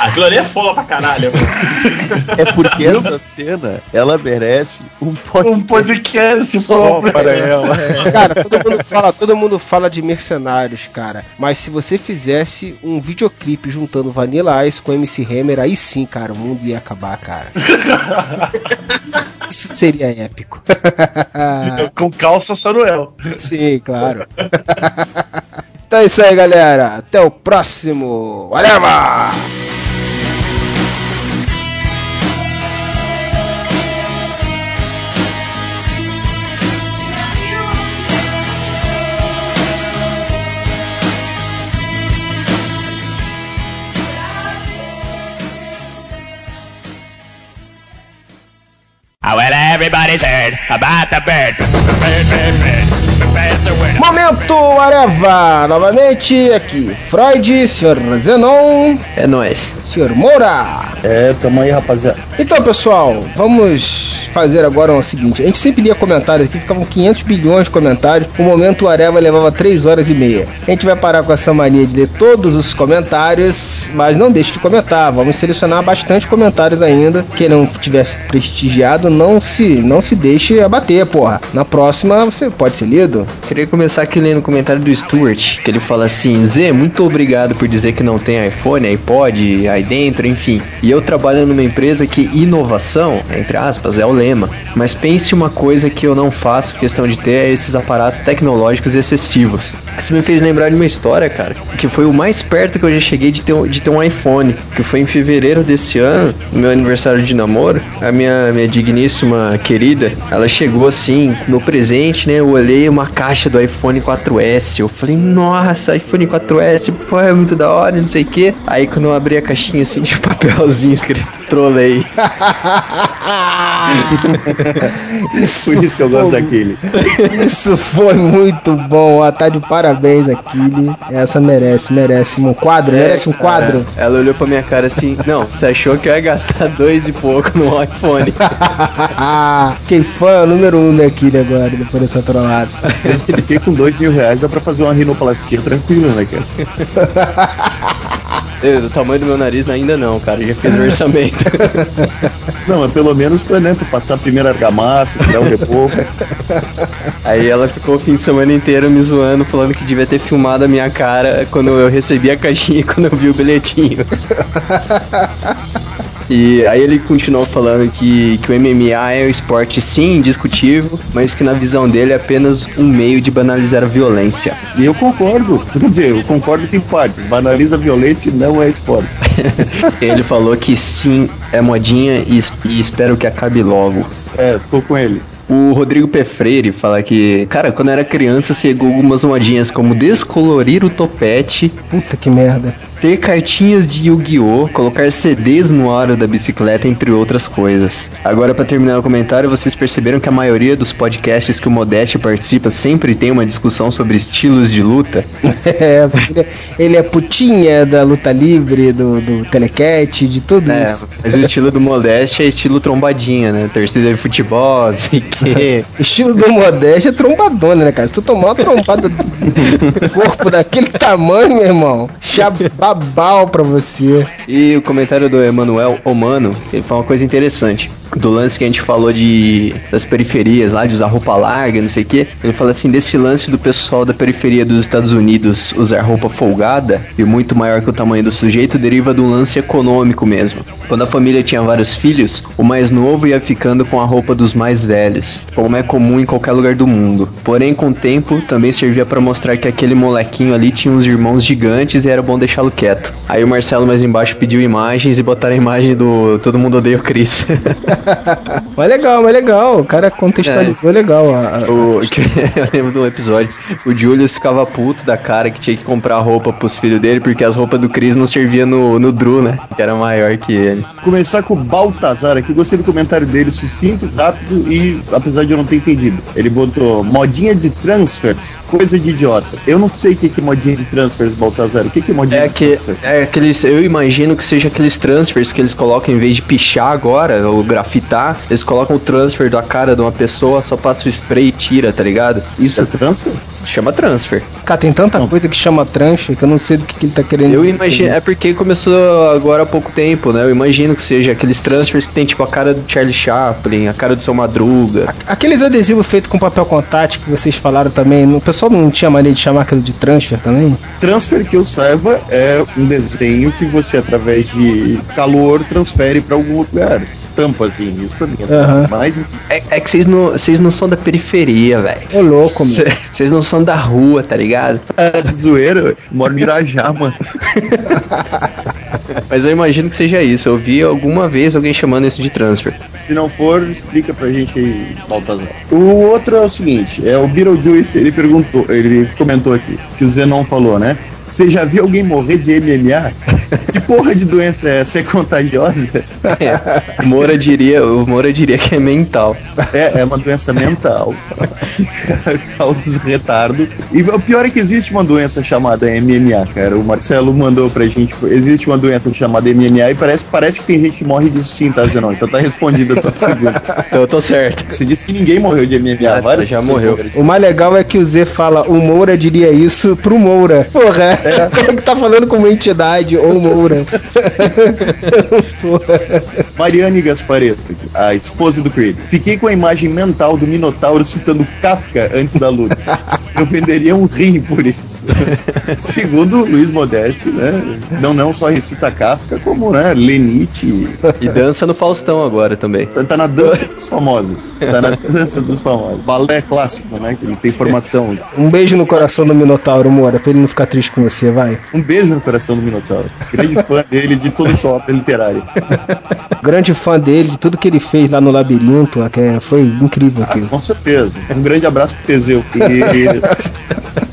Aquilo ali é foda pra caralho. É porque essa cena, ela merece um podcast, Um podcast só para ela. Cara, todo mundo fala, todo mundo fala de mercenários, cara. Mas se você fizesse um videoclipe juntando Vanilla Ice com MC Hammer, aí sim, cara, o mundo ia acabar, cara. [LAUGHS] Isso seria épico. Com calça Saruel. Sim, claro. [LAUGHS] então é isso aí, galera. Até o próximo. Whatever! Everybody's heard about the bird. Bird, bird, bird. Momento Areva! Novamente aqui, Freud, Sr. Zenon, É nóis. Sr. Moura. É, tamo aí, rapaziada. Então, pessoal, vamos fazer agora o seguinte. A gente sempre lia comentários aqui, ficavam 500 bilhões de comentários. O momento Areva levava 3 horas e meia. A gente vai parar com essa mania de ler todos os comentários, mas não deixe de comentar. Vamos selecionar bastante comentários ainda. Quem não tivesse prestigiado, não se, não se deixe abater, porra. Na próxima você pode ser lido. Queria começar aqui lendo o comentário do Stuart, que ele fala assim: Z, muito obrigado por dizer que não tem iPhone, iPod, aí dentro, enfim. E eu trabalho numa empresa que inovação, entre aspas, é o lema. Mas pense uma coisa que eu não faço questão de ter é esses aparatos tecnológicos excessivos. Isso me fez lembrar de uma história, cara, que foi o mais perto que eu já cheguei de ter, de ter um iPhone, que foi em fevereiro desse ano, no meu aniversário de namoro. A minha, minha digníssima querida, ela chegou assim, no presente, né? Eu olhei uma caixa do iPhone 4S. Eu falei, nossa, iPhone 4S, pô, é muito da hora, não sei o que. Aí quando eu abri a caixinha assim [LAUGHS] de papelzinho escrito trolei. [LAUGHS] Por isso que eu gosto daquele. Isso foi muito bom. ó, Tá de parabéns, Aquile. Essa merece, merece um quadro, merece um quadro. É, ela olhou pra minha cara assim, não, você achou que eu ia gastar dois e pouco no iPhone? [LAUGHS] Quem fã número um da Aquile agora, depois dessa trollada. Porque com dois mil reais dá pra fazer uma rinoplastia tranquila, né, cara? [LAUGHS] Eu, do tamanho do meu nariz ainda não, cara, já fiz o orçamento. [LAUGHS] Não, mas pelo menos pra, né, pra passar a primeira argamassa, tirar o repouso. Aí ela ficou o fim de semana inteiro me zoando, falando que devia ter filmado a minha cara quando eu recebi a caixinha e quando eu vi o bilhetinho. [LAUGHS] E aí ele continuou falando que, que o MMA é um esporte sim indiscutível, mas que na visão dele é apenas um meio de banalizar a violência. E eu concordo. Quer dizer, eu concordo que partes. Banaliza a violência e não é esporte. [LAUGHS] ele falou que sim, é modinha e, e espero que acabe logo. É, tô com ele. O Rodrigo P. Freire fala que, cara, quando era criança, chegou algumas modinhas como descolorir o topete, Puta que merda. ter cartinhas de Yu-Gi-Oh!, colocar CDs no aro da bicicleta, entre outras coisas. Agora, pra terminar o comentário, vocês perceberam que a maioria dos podcasts que o Modeste participa sempre tem uma discussão sobre estilos de luta? [LAUGHS] É, ele é- ele é putinha da luta livre, do, do telecat, de tudo É, isso. mas o estilo do Modeste é estilo trombadinha, né? Torcida de futebol, não sei o [LAUGHS] estilo do Modeste é trombadona, né, cara? Se tu tomar uma trombada do corpo daquele tamanho, meu irmão, chababal pra você. E o comentário do Emanuel Omano, ele fala uma coisa interessante. Do lance que a gente falou de das periferias lá, de usar roupa larga, não sei o que. Ele fala assim, desse lance do pessoal da periferia dos Estados Unidos usar roupa folgada e muito maior que o tamanho do sujeito, deriva do lance econômico mesmo. Quando a família tinha vários filhos, o mais novo ia ficando com a roupa dos mais velhos, como é comum em qualquer lugar do mundo. Porém, com o tempo, também servia pra mostrar que aquele molequinho ali tinha uns irmãos gigantes e era bom deixá-lo quieto. Aí o Marcelo mais embaixo pediu imagens e botaram a imagem do Todo Mundo Odeia o Chris. [LAUGHS] [LAUGHS] Mas legal, mas legal. O cara contextualizou legal. a- a- O, que- [LAUGHS] eu lembro de um episódio. O Julius ficava puto da cara que tinha que comprar roupa pros filhos dele, porque as roupas do Chris não serviam no, no Drew, né? Que era maior que ele. Começar com o Baltazar aqui, gostei do comentário dele, sucinto, rápido e apesar de eu não ter entendido. Ele botou modinha de transfers, coisa de idiota. Eu não sei o que é modinha de transfers, Baltazar. O que que é modinha É, de que, transfers? é aqueles. Eu imagino que seja aqueles transfers que eles colocam em vez de pichar agora, ou grafitar, eles colocam o transfer da cara de uma pessoa, só passa o spray e tira, tá ligado? Isso é transfer? Chama transfer. Cara, tem tanta coisa que chama trancha que eu não sei do que, que ele tá querendo Eu dizer. imagino, é porque começou agora há pouco tempo, né? Eu imagino que seja aqueles transfers que tem tipo a cara do Charlie Chaplin, a cara do seu Madruga. Aqueles adesivos feitos com papel contato que vocês falaram também, o pessoal não tinha maneira de chamar aquilo de transfer também? Transfer, que eu saiba, é um desenho que você, através de calor, transfere pra algum lugar. Estampa, assim, isso pra mim. Aham. Mas, É, é que vocês não, vocês não são da periferia, velho. Ô louco, meu. Cê- Vocês não são da rua, tá ligado? é eu moro em Irajá, mano. [LAUGHS] Mas eu imagino que seja isso. Eu vi alguma vez alguém chamando isso de transfer. Se não for, explica pra gente aí, Baltazar. O outro é o seguinte, é o Beetlejuice, ele perguntou, ele comentou aqui, que o Zenon falou, né? Você já viu alguém morrer de MMA? Que porra de doença é essa? É contagiosa? É, o Moura diria, o Moura diria que é mental. É, é uma doença mental. [LAUGHS] Causa retardo. E o pior é que existe uma doença chamada MMA, cara. O Marcelo mandou pra gente. Existe uma doença chamada MMA e parece, parece que tem gente que morre disso sim, tá, Zenon? Então tá respondida a tua [LAUGHS] pergunta. Então eu tô certo. Você disse que ninguém morreu de MMA, Ah, várias já morreu. morreram. O mais legal é que o Z fala, o Moura diria isso pro Moura. Porra, como é que tá falando como entidade ou Moura? [LAUGHS] Mariane Gaspareto, a esposa do Creed. Fiquei com a imagem mental do Minotauro citando Kafka antes da luta. Eu venderia um rim por isso. [LAUGHS] Segundo Luiz Modeste, né? Não, não só recita Kafka, como né, Lenite. E dança no Faustão agora também. Tá, tá na dança dos famosos. Tá na dança dos famosos. Balé clássico, né? Que ele tem formação. Um beijo no coração do Minotauro, Moura, pra ele não ficar triste com você, vai. Um beijo no coração do Minotauro. Grande [LAUGHS] fã dele de toda sua obra literária. Grande fã dele, de tudo que ele fez lá no labirinto, que é- foi incrível aquilo. Com certeza. Um grande abraço pro Teseu. que- [LAUGHS]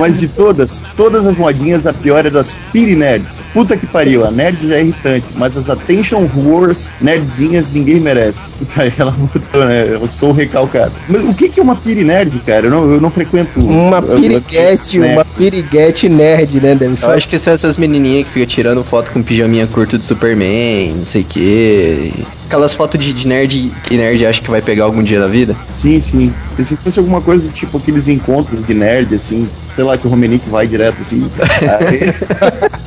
Mas de todas, todas as modinhas, a pior é das Pirinerds. Puta que pariu, a Nerds é irritante, mas as Attention Wars nerdzinhas ninguém merece. Aí ela botou, né? Eu sou recalcado. Mas o que que é uma Pirinerd, cara? Eu não, eu não frequento. Uma eu- eu- piriguete, uma piriguete nerd, né? Deve Eu ser. acho que são essas menininhas que ficam tirando foto com pijaminha curto do Superman, não sei o quê. Aquelas fotos de, de nerd que nerd acha que vai pegar algum dia na vida. Sim, sim. E se fosse alguma coisa tipo aqueles encontros de nerd, assim, sei lá, que o Romenick vai direto assim. aí- [LAUGHS]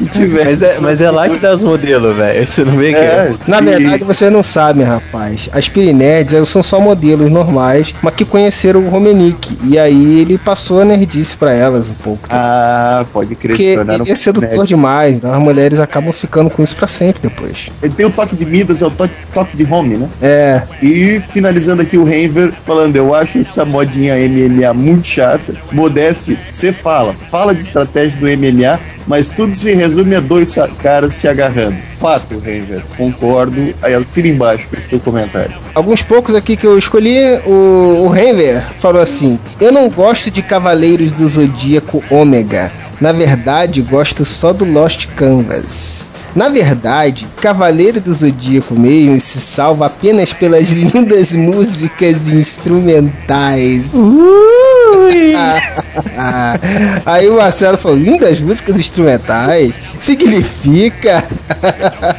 [LAUGHS] tiver. Mas é, mas é lá que dá os modelos, velho. Você não vê que É, Na e- verdade, você não sabe, rapaz. As Pirinerds são só modelos normais, mas que conheceram o Romenick. E aí ele passou a nerdice pra elas um pouco. Ah, pode crer. Porque ele é sedutor nerd. demais, então as mulheres acabam ficando com isso pra sempre depois. Ele tem o toque de Midas, é o toque, toque de home, né? É. E finalizando aqui o Renver falando, eu acho essa modinha MMA muito chata. Modeste, você fala, fala de estratégia do MMA, mas tudo se resume a dois caras se agarrando. Fato, Renver, concordo. Aí assina embaixo com esse teu comentário. Alguns poucos aqui que eu escolhi, o, o Renver falou assim: Eu não gosto de Cavaleiros do Zodíaco Ômega. Na verdade, gosto só do Lost Canvas. Na verdade, Cavaleiro do Zodíaco mesmo se salva apenas pelas [LAUGHS] lindas músicas instrumentais. [LAUGHS] [LAUGHS] Aí o Marcelo falou: lindas músicas instrumentais? Significa.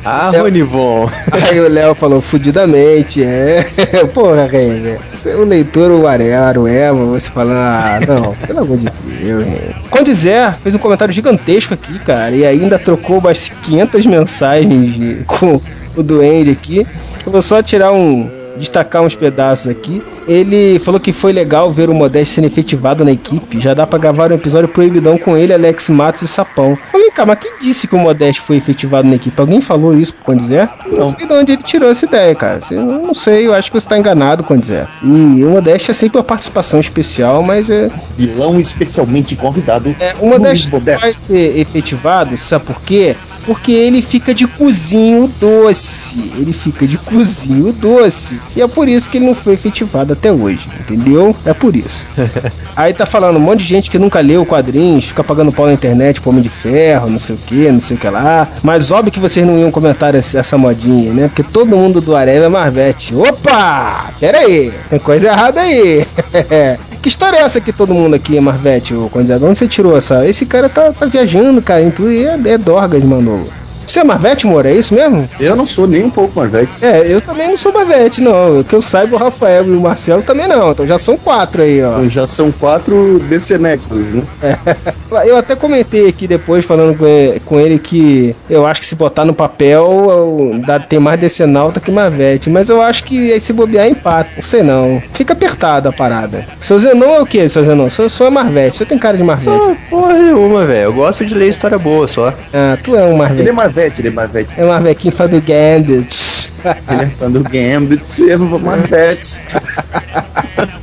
Ah, Ronivon. [LAUGHS] Aí o Léo falou fudidamente, é. [LAUGHS] Porra, Renver. O leitor, o Arelo, o Eva, você falando, ah, não, pelo amor de Deus, Renver. Condizer fez um comentário gigantesco aqui, cara, e ainda trocou umas 500 mensagens com o Duende aqui. Eu vou só tirar um. Destacar uns pedaços aqui. Ele falou que foi legal ver o Modeste sendo efetivado na equipe. Já dá pra gravar um episódio proibidão com ele, Alex Matos e Sapão. Mas vem cá, mas quem disse que o Modeste foi efetivado na equipe? Alguém falou isso pro Condizer? Não sei de onde ele tirou essa ideia, cara. Eu não sei, eu acho que você tá enganado, Condizer. E o Modeste é sempre uma participação especial, mas é. Vilão especialmente convidado. É, o Modeste vai ser efetivado, sabe por quê? Porque ele fica de cozinho doce. Ele fica de cozinho doce. E é por isso que ele não foi efetivado até hoje, entendeu? É por isso. [LAUGHS] Aí tá falando um monte de gente que nunca leu quadrinhos, fica pagando pau na internet pro Homem de Ferro, não sei o que, não sei o que lá. Mas óbvio que vocês não iam comentar essa modinha, né? Porque todo mundo do Areva é Marvete. Opa! Pera aí, tem coisa errada aí. [LAUGHS] Que história é essa que todo mundo aqui Marvete, ô Condizer? Onde você tirou essa? Esse cara tá, tá viajando, cara, em tudo e é, é Dorgas, Manolo. Você é Marvete, Moura? É isso mesmo? Eu não sou nem um pouco Marvete. É, eu também não sou Marvete, não. O que eu saiba, o Rafael e o Marcelo também não. Então já são quatro aí, ó. Então já são quatro decenecros, né? [LAUGHS] Eu até comentei aqui depois, falando com ele, que eu acho que se botar no papel, dá, tem mais decenalta que Marvete. Mas eu acho que aí se bobear, empata. Não sei não. Fica apertada a parada. Seu Zenon é o que, seu Zenon? Seu, seu é Marvete. Você tem cara de Marvete. Ah, porra nenhuma, velho. Eu gosto de ler história boa só. Ah, tu é um Marvete. Ele é Marvete, ele é Marvete. É um Marvequinho fã do Gambit. Ele é fã do Gambit, é Marvete. [LAUGHS]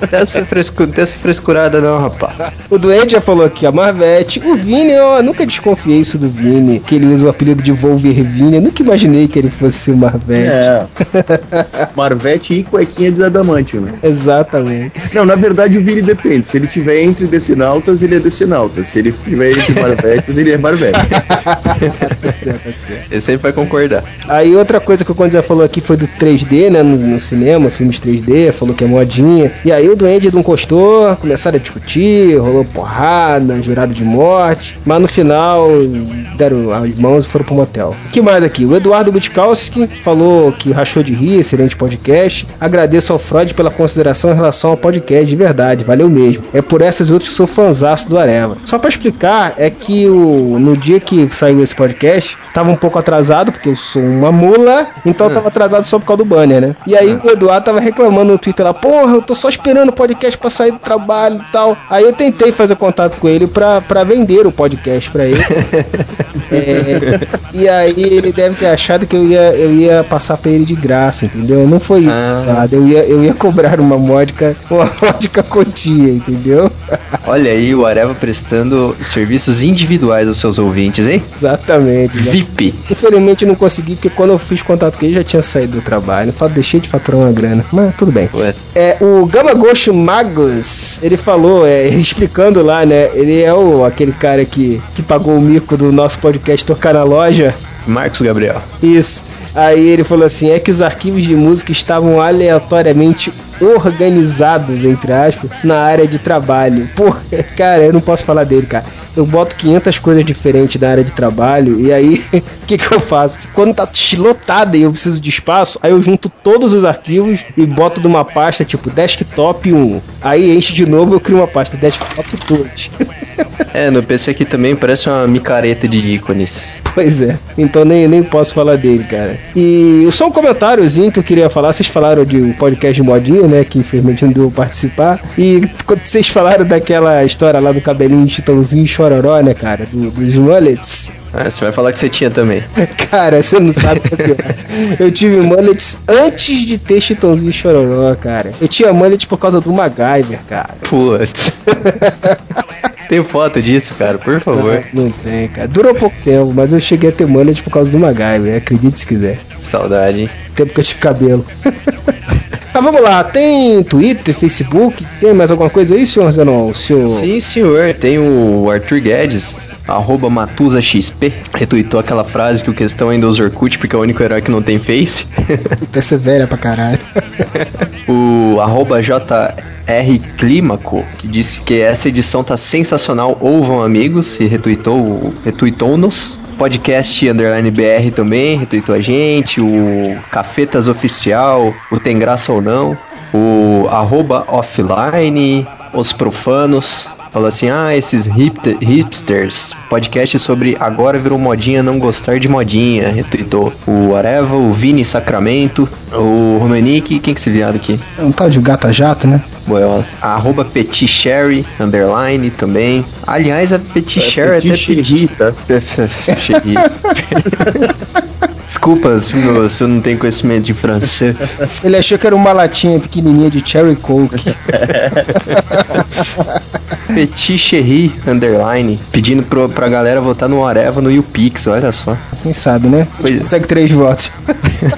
Não tem essa, frescu... não tem essa frescurada não, rapaz. O Duende já falou aqui, a Marvete. O Vini, ó, nunca desconfiei isso do Vini, que ele usa o apelido de Wolverine. Eu nunca imaginei que ele fosse o Marvete. É. Marvete e cuequinha de adamantio, né? Exatamente. Não, na verdade o Vini depende. Se ele tiver entre decenaltas, ele é decenalta. Se ele tiver entre Marvetes, ele é Marvete. Tá certo, tá certo. Ele sempre vai concordar. Aí outra coisa que o Conde já falou aqui foi do 3D, né? No, no cinema, filmes 3D, falou que é modinha. E aí o Duende não gostou, começaram a discutir, rolou porrada, jurado de morte. Mas no final deram as mãos e foram pro motel. O que mais aqui? O Eduardo Butkowski falou que rachou de rir, excelente podcast. Agradeço ao Freud pela consideração em relação ao podcast, de verdade, valeu mesmo. É por essas e outras que sou fanzaço do Areva. Só pra explicar, é que o, no dia que saiu esse podcast, tava um pouco atrasado, porque eu sou uma mula, então eu tava atrasado só por causa do banner, né? E aí o Eduardo tava reclamando no Twitter lá, porra, eu tô só esperando o podcast pra sair do trabalho e tal. Aí eu tentei fazer contato com ele pra, pra vender o podcast pra ele. [LAUGHS] É, e aí ele deve ter achado que eu ia, eu ia passar pra ele de graça, entendeu? Não foi isso, Ah. Eduardo. Eu ia, eu ia cobrar uma módica, uma [LAUGHS] módica quantia, entendeu? Olha aí o Areva prestando serviços individuais aos seus ouvintes, hein? Exatamente. né? VIP. Infelizmente eu não consegui, porque quando eu fiz contato com ele já tinha saído do trabalho. Deixei de faturar uma grana, mas tudo bem. Ué. É, o Gama Ghost Magus, ele falou, é, [LAUGHS] explicando lá, né? Ele é o, aquele cara que, que pagou o mico do nosso podcast tocar na loja. Marcos Gabriel. Isso. Aí ele falou assim: é que os arquivos de música estavam aleatoriamente organizados, entre aspas, na área de trabalho. Pô, [LAUGHS] cara, eu não posso falar dele, cara. Eu boto 500 coisas diferentes na área de trabalho e aí [LAUGHS] o que, que eu faço? Quando tá lotada e eu preciso de espaço, aí eu junto todos os arquivos e boto numa pasta tipo desktop 1. Aí enche de novo eu crio uma pasta desktop 2. [LAUGHS] É, no PC aqui também parece uma micareta de ícones. [LAUGHS] Pois é, então nem, nem posso falar dele, cara. E só um comentáriozinho que eu queria falar. Vocês falaram de um podcast de modinha, né? Que infelizmente não deu participar. E quando vocês falaram daquela história lá do cabelinho de Chitãozinho e Chororó, né, cara? Do, dos mullets. Ah, você vai falar que você tinha também. [LAUGHS] Cara, você não sabe o que é. Eu tive mullets antes de ter Chitãozinho Chororó, cara. Eu tinha mullet por causa do MacGyver, cara. Putz. [LAUGHS] Tem foto disso, cara, por favor. Não, não tem, cara. Durou pouco tempo, mas eu cheguei a ter mullet por causa do MacGyver, acredite se quiser. Saudade, hein? Tempo que eu tive cabelo. [LAUGHS] Mas vamos lá, tem Twitter, Facebook, tem mais alguma coisa aí, senhor Zenon? Senhor... Sim, senhor. Tem o Arthur Guedes, arroba MatusaXP, retweetou aquela frase que o questão ainda usa Orkut porque é o único herói que não tem face. [LAUGHS] Puta, essa é velha pra caralho. o arroba JR Clímaco, que disse que essa edição tá sensacional, ouvam amigos, e retweetou, retweetou-nos. Podcast Underline BR também, retweetou a gente, o Cafetas Oficial, o Tem Graça ou Não, o arroba offline, os profanos, falou assim: ah, esses hipster, hipsters, podcast sobre agora virou modinha não gostar de modinha, retweetou o Areva, o Vini Sacramento, o Romanique, quem que se viado aqui? É um tal de gata jato, né? Boela. Arroba Petit Sherry, underline também. Aliás, a Petit É, Sherry Petit até? Sherry. [LAUGHS] Desculpa se eu, se eu não tenho conhecimento de francês. Ele achou que era uma latinha pequenininha de Cherry Coke. [LAUGHS] Petit Cherry, underline, pedindo pro, pra galera votar no Areva no YouPix, olha só. Quem sabe, né? A gente consegue três votos.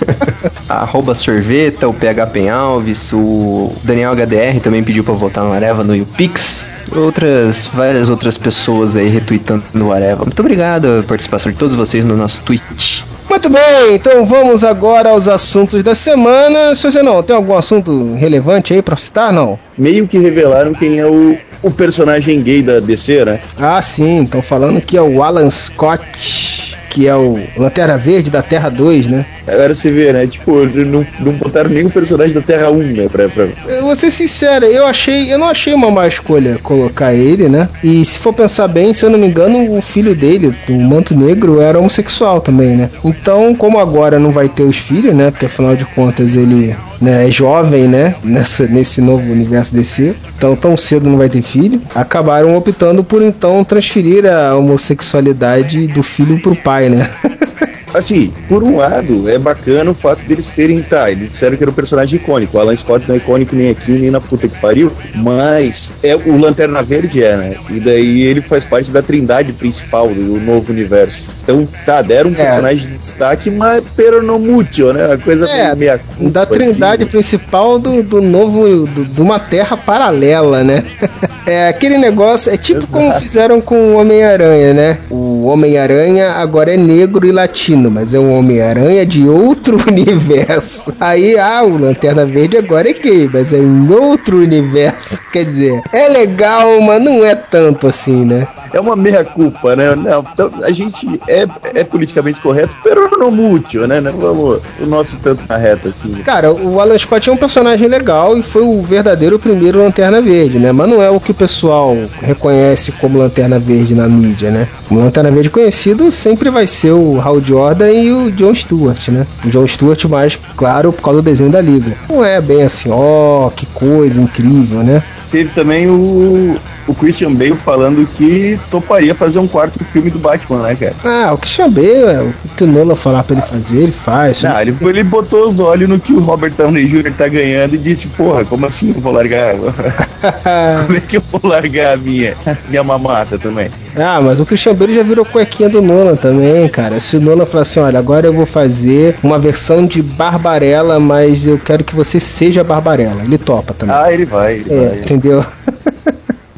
[LAUGHS] Arroba Sorveta, o PH Penalves, o Daniel HDR também pediu pra votar no Areva no YouPix. Outras, várias outras pessoas aí retweetando no Areva. Muito obrigado a participação de todos vocês no nosso tweet. Muito bem, então vamos agora aos assuntos da semana. Seu Zenon, tem algum assunto relevante aí pra citar, não? Meio que revelaram quem é o, o personagem gay da DC, né? Ah, sim, estão falando que é o Alan Scott, que é o Lanterna Verde da Terra 2, né? Agora você vê, né? Tipo, não, não botaram nenhum personagem da Terra 1, né? Pra, pra... Eu vou ser sincero, eu achei, eu não achei uma má escolha colocar ele, né? E se for pensar bem, se eu não me engano, o filho dele, o Manto Negro, era homossexual também, né? Então, como agora não vai ter os filhos, né? Porque afinal de contas ele né, é jovem, né? Nessa, nesse novo universo DC. Então, tão cedo não vai ter filho. Acabaram optando por então transferir a homossexualidade do filho pro pai, né? [LAUGHS] Assim, por um lado, é bacana o fato deles terem, tá, eles disseram que era um personagem icônico. O Alan Scott não é icônico nem aqui, nem na puta que pariu, mas é o Lanterna Verde é, né? E daí ele faz parte da trindade principal do novo universo. Então, tá, deram um personagem de destaque, mas pero no mucho, né? Uma coisa É, meia culpa, da trindade assim. principal do, do novo. do- de uma terra paralela, né? [LAUGHS] É aquele negócio, é tipo como fizeram com o Homem-Aranha, né? O Homem-Aranha agora é negro e latino, mas é um Homem-Aranha de outro [LAUGHS] universo. Aí, ah, o Lanterna Verde agora é gay, mas é em outro universo. [LAUGHS] Quer dizer, é legal, mas não é tanto assim, né? É uma meia culpa, né? Não, então, a gente é, é politicamente correto, pero no mucho, né? Não vamos o nosso tanto na reta, assim. Cara, o Alan Scott é um personagem legal e foi o verdadeiro primeiro Lanterna Verde, né? Mas não é o que pessoal reconhece como Lanterna Verde na mídia, né? Lanterna Verde conhecido sempre vai ser o Hal Jordan e o John Stewart, né? O John Stewart mais, claro, por causa do desenho da Liga. Não é bem assim, ó, que coisa incrível, né? Teve também o, o Christian Bale falando que toparia fazer um quarto filme do Batman, né, cara? Ah, o que chamei, é, o que o Nola falar pra ele fazer, ele faz. Não, ele, ele botou os olhos no que o Robert Downey Jr. tá ganhando e disse, porra, como assim eu vou largar? [LAUGHS] como é que eu vou largar a minha, minha mamata também? Ah, mas o Christian Bale já virou cuequinha do Nolan também, cara. Se o Nolan falar assim, olha, agora eu vou fazer uma versão de Barbarella, mas eu quero que você seja Barbarella. Ele topa também. Ah, ele vai, ele é, vai. entendeu? [LAUGHS]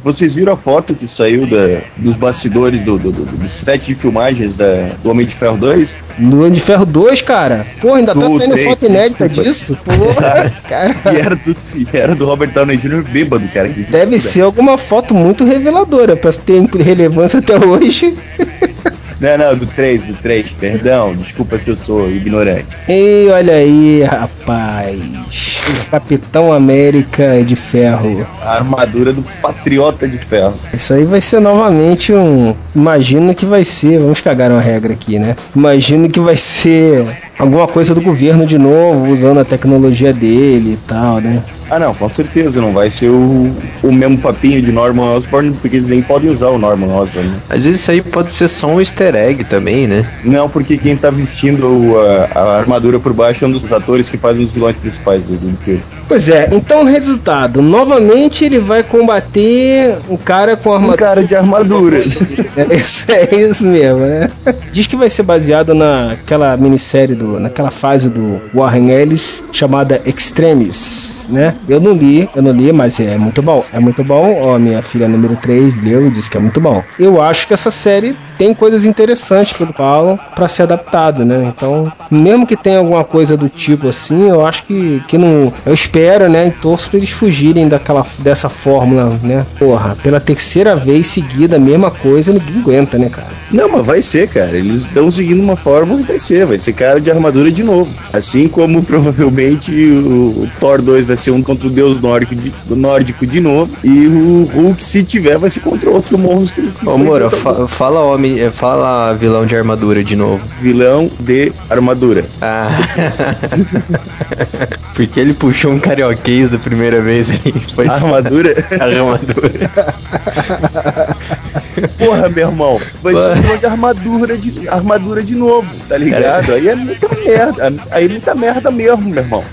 Vocês viram a foto que saiu da, dos bastidores do, do, do, do set de filmagens da, do Homem de Ferro 2? No Homem de Ferro 2, cara. Pô, ainda tá Do saindo três, foto inédita desculpa. disso? Porra, [LAUGHS] cara. E era do, e era do Robert Downey Jr. bêbado, cara. Deve ser alguma foto muito reveladora pra ter relevância até hoje. [LAUGHS] Não, não, do 3, do 3, perdão. Desculpa se eu sou ignorante. E olha aí, rapaz. Capitão América de Ferro. A armadura do Patriota de Ferro. Isso aí vai ser novamente um. Imagino que vai ser. Vamos cagar uma regra aqui, né? Imagino que vai ser alguma coisa do governo de novo, usando a tecnologia dele e tal, né? Ah, não, com certeza não vai ser o, o mesmo papinho de Norman Osborn, porque eles nem podem usar o Norman Osborn. Né? Às vezes isso aí pode ser só um easter egg também, né? Não, porque quem tá vestindo a, a armadura por baixo é um dos atores que faz um dos vilões principais do, do filme. Pois é, então resultado, novamente ele vai combater um cara com armadura. Um cara de armadura. [LAUGHS] É isso, é isso mesmo, né? Diz que vai ser baseado naquela minissérie, do, naquela fase do Warren Ellis chamada Extremis, né? Eu não li, eu não li, mas é muito bom. É muito bom. Ó, minha filha número 3 leu e disse que é muito bom. Eu acho que essa série tem coisas interessantes pelo Paulo para ser adaptado, né? Então, mesmo que tenha alguma coisa do tipo assim, eu acho que, que não. Eu espero, né? E torço pra eles fugirem daquela, dessa fórmula, né? Porra, pela terceira vez seguida, a mesma coisa, ninguém aguenta, né, cara? Não, mas vai ser, cara. Eles estão seguindo uma fórmula e vai ser. Vai ser cara de armadura de novo. Assim como provavelmente o, Thor 2 vai ser um contra o deus nórdico de, nórdico de novo. E o Hulk, se tiver, vai ser contra outro monstro. Ô, Moura, fa- fala homem, eh, fala vilão de armadura de novo. Vilão de armadura. Ah. [LAUGHS] Porque ele puxou um carioquês da primeira vez aí. Foi Armadura? [LAUGHS] armadura. [LAUGHS] Porra, meu irmão. Vai um de armadura de, armadura de novo, tá ligado? Aí é muita merda. Aí é muita merda mesmo, meu irmão.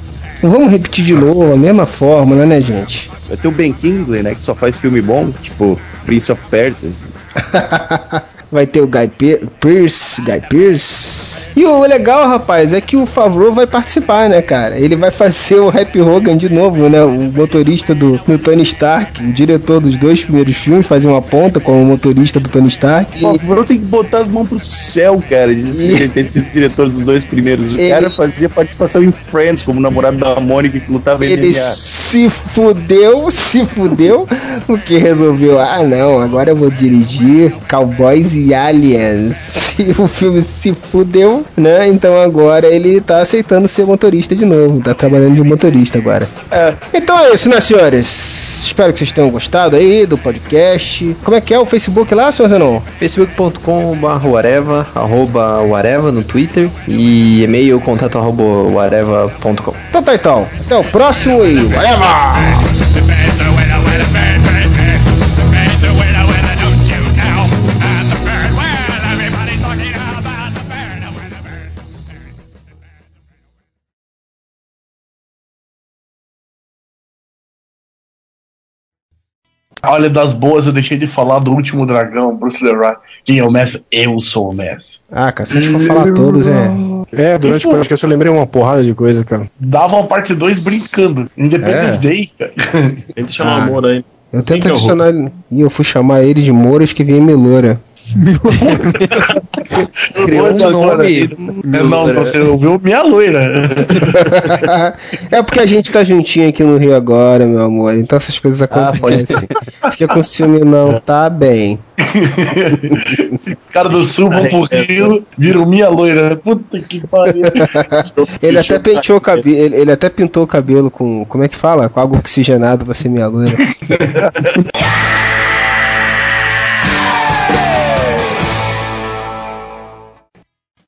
Não vamos repetir de novo a mesma fórmula, né, gente? Vai ter o Ben Kingsley, né? Que só faz filme bom, tipo Prince of Persia. assim. [LAUGHS] Vai ter o Guy Pe- Pearce, Guy Pearce. E o legal, rapaz, é que o Favreau vai participar, né, cara? Ele vai fazer o Happy Hogan de novo, né? O motorista do, do Tony Stark, o diretor dos dois primeiros filmes, fazer uma ponta como motorista do Tony Stark. Pô, eu tenho que botar as mãos pro céu, cara, de ser- ter sido diretor dos dois primeiros. O Ele- cara fazia participação em Friends como namorado da Mônica que lutava em Ele se fudeu, se fudeu, o que resolveu, ah não, agora eu vou dirigir Cowboys e Aliens. [LAUGHS] E o filme se fudeu, né? Então agora ele tá aceitando ser motorista de novo, tá trabalhando de motorista agora. É. Então é isso, né, senhores? Espero que vocês tenham gostado aí do podcast. Como é que é o Facebook lá, senhor Zenon? facebook.com.br arroba no Twitter e e-mail contato arroba. Então tá então. Até o próximo e whatever! Olha, das boas, eu deixei de falar do último dragão, Bruce Leroy. Quem é o mestre? Eu sou o mestre. Ah, cara, se a gente for falar todos, é. É, durante o podcast eu lembrei uma porrada de coisa, cara. Dava uma parte 2 brincando. Independence É. Day, cara. Tenta chamar Ah. o Moura aí. Eu Sim, tento adicionar ele. E eu fui chamar ele de Mouras que vem Meloura. Criou um nome. É, não, você ouviu minha loira. [LAUGHS] é porque a gente tá juntinho aqui no Rio agora, meu amor. Então essas coisas acontecem. Fica com ciúme, não, tá bem. [LAUGHS] cara do sul vão pro Rio, viram minha loira. Puta que pariu. [LAUGHS] Ele até penteou o cabelo. Ele, ele até pintou o cabelo com. Como é que fala? Com água oxigenada pra ser minha loira.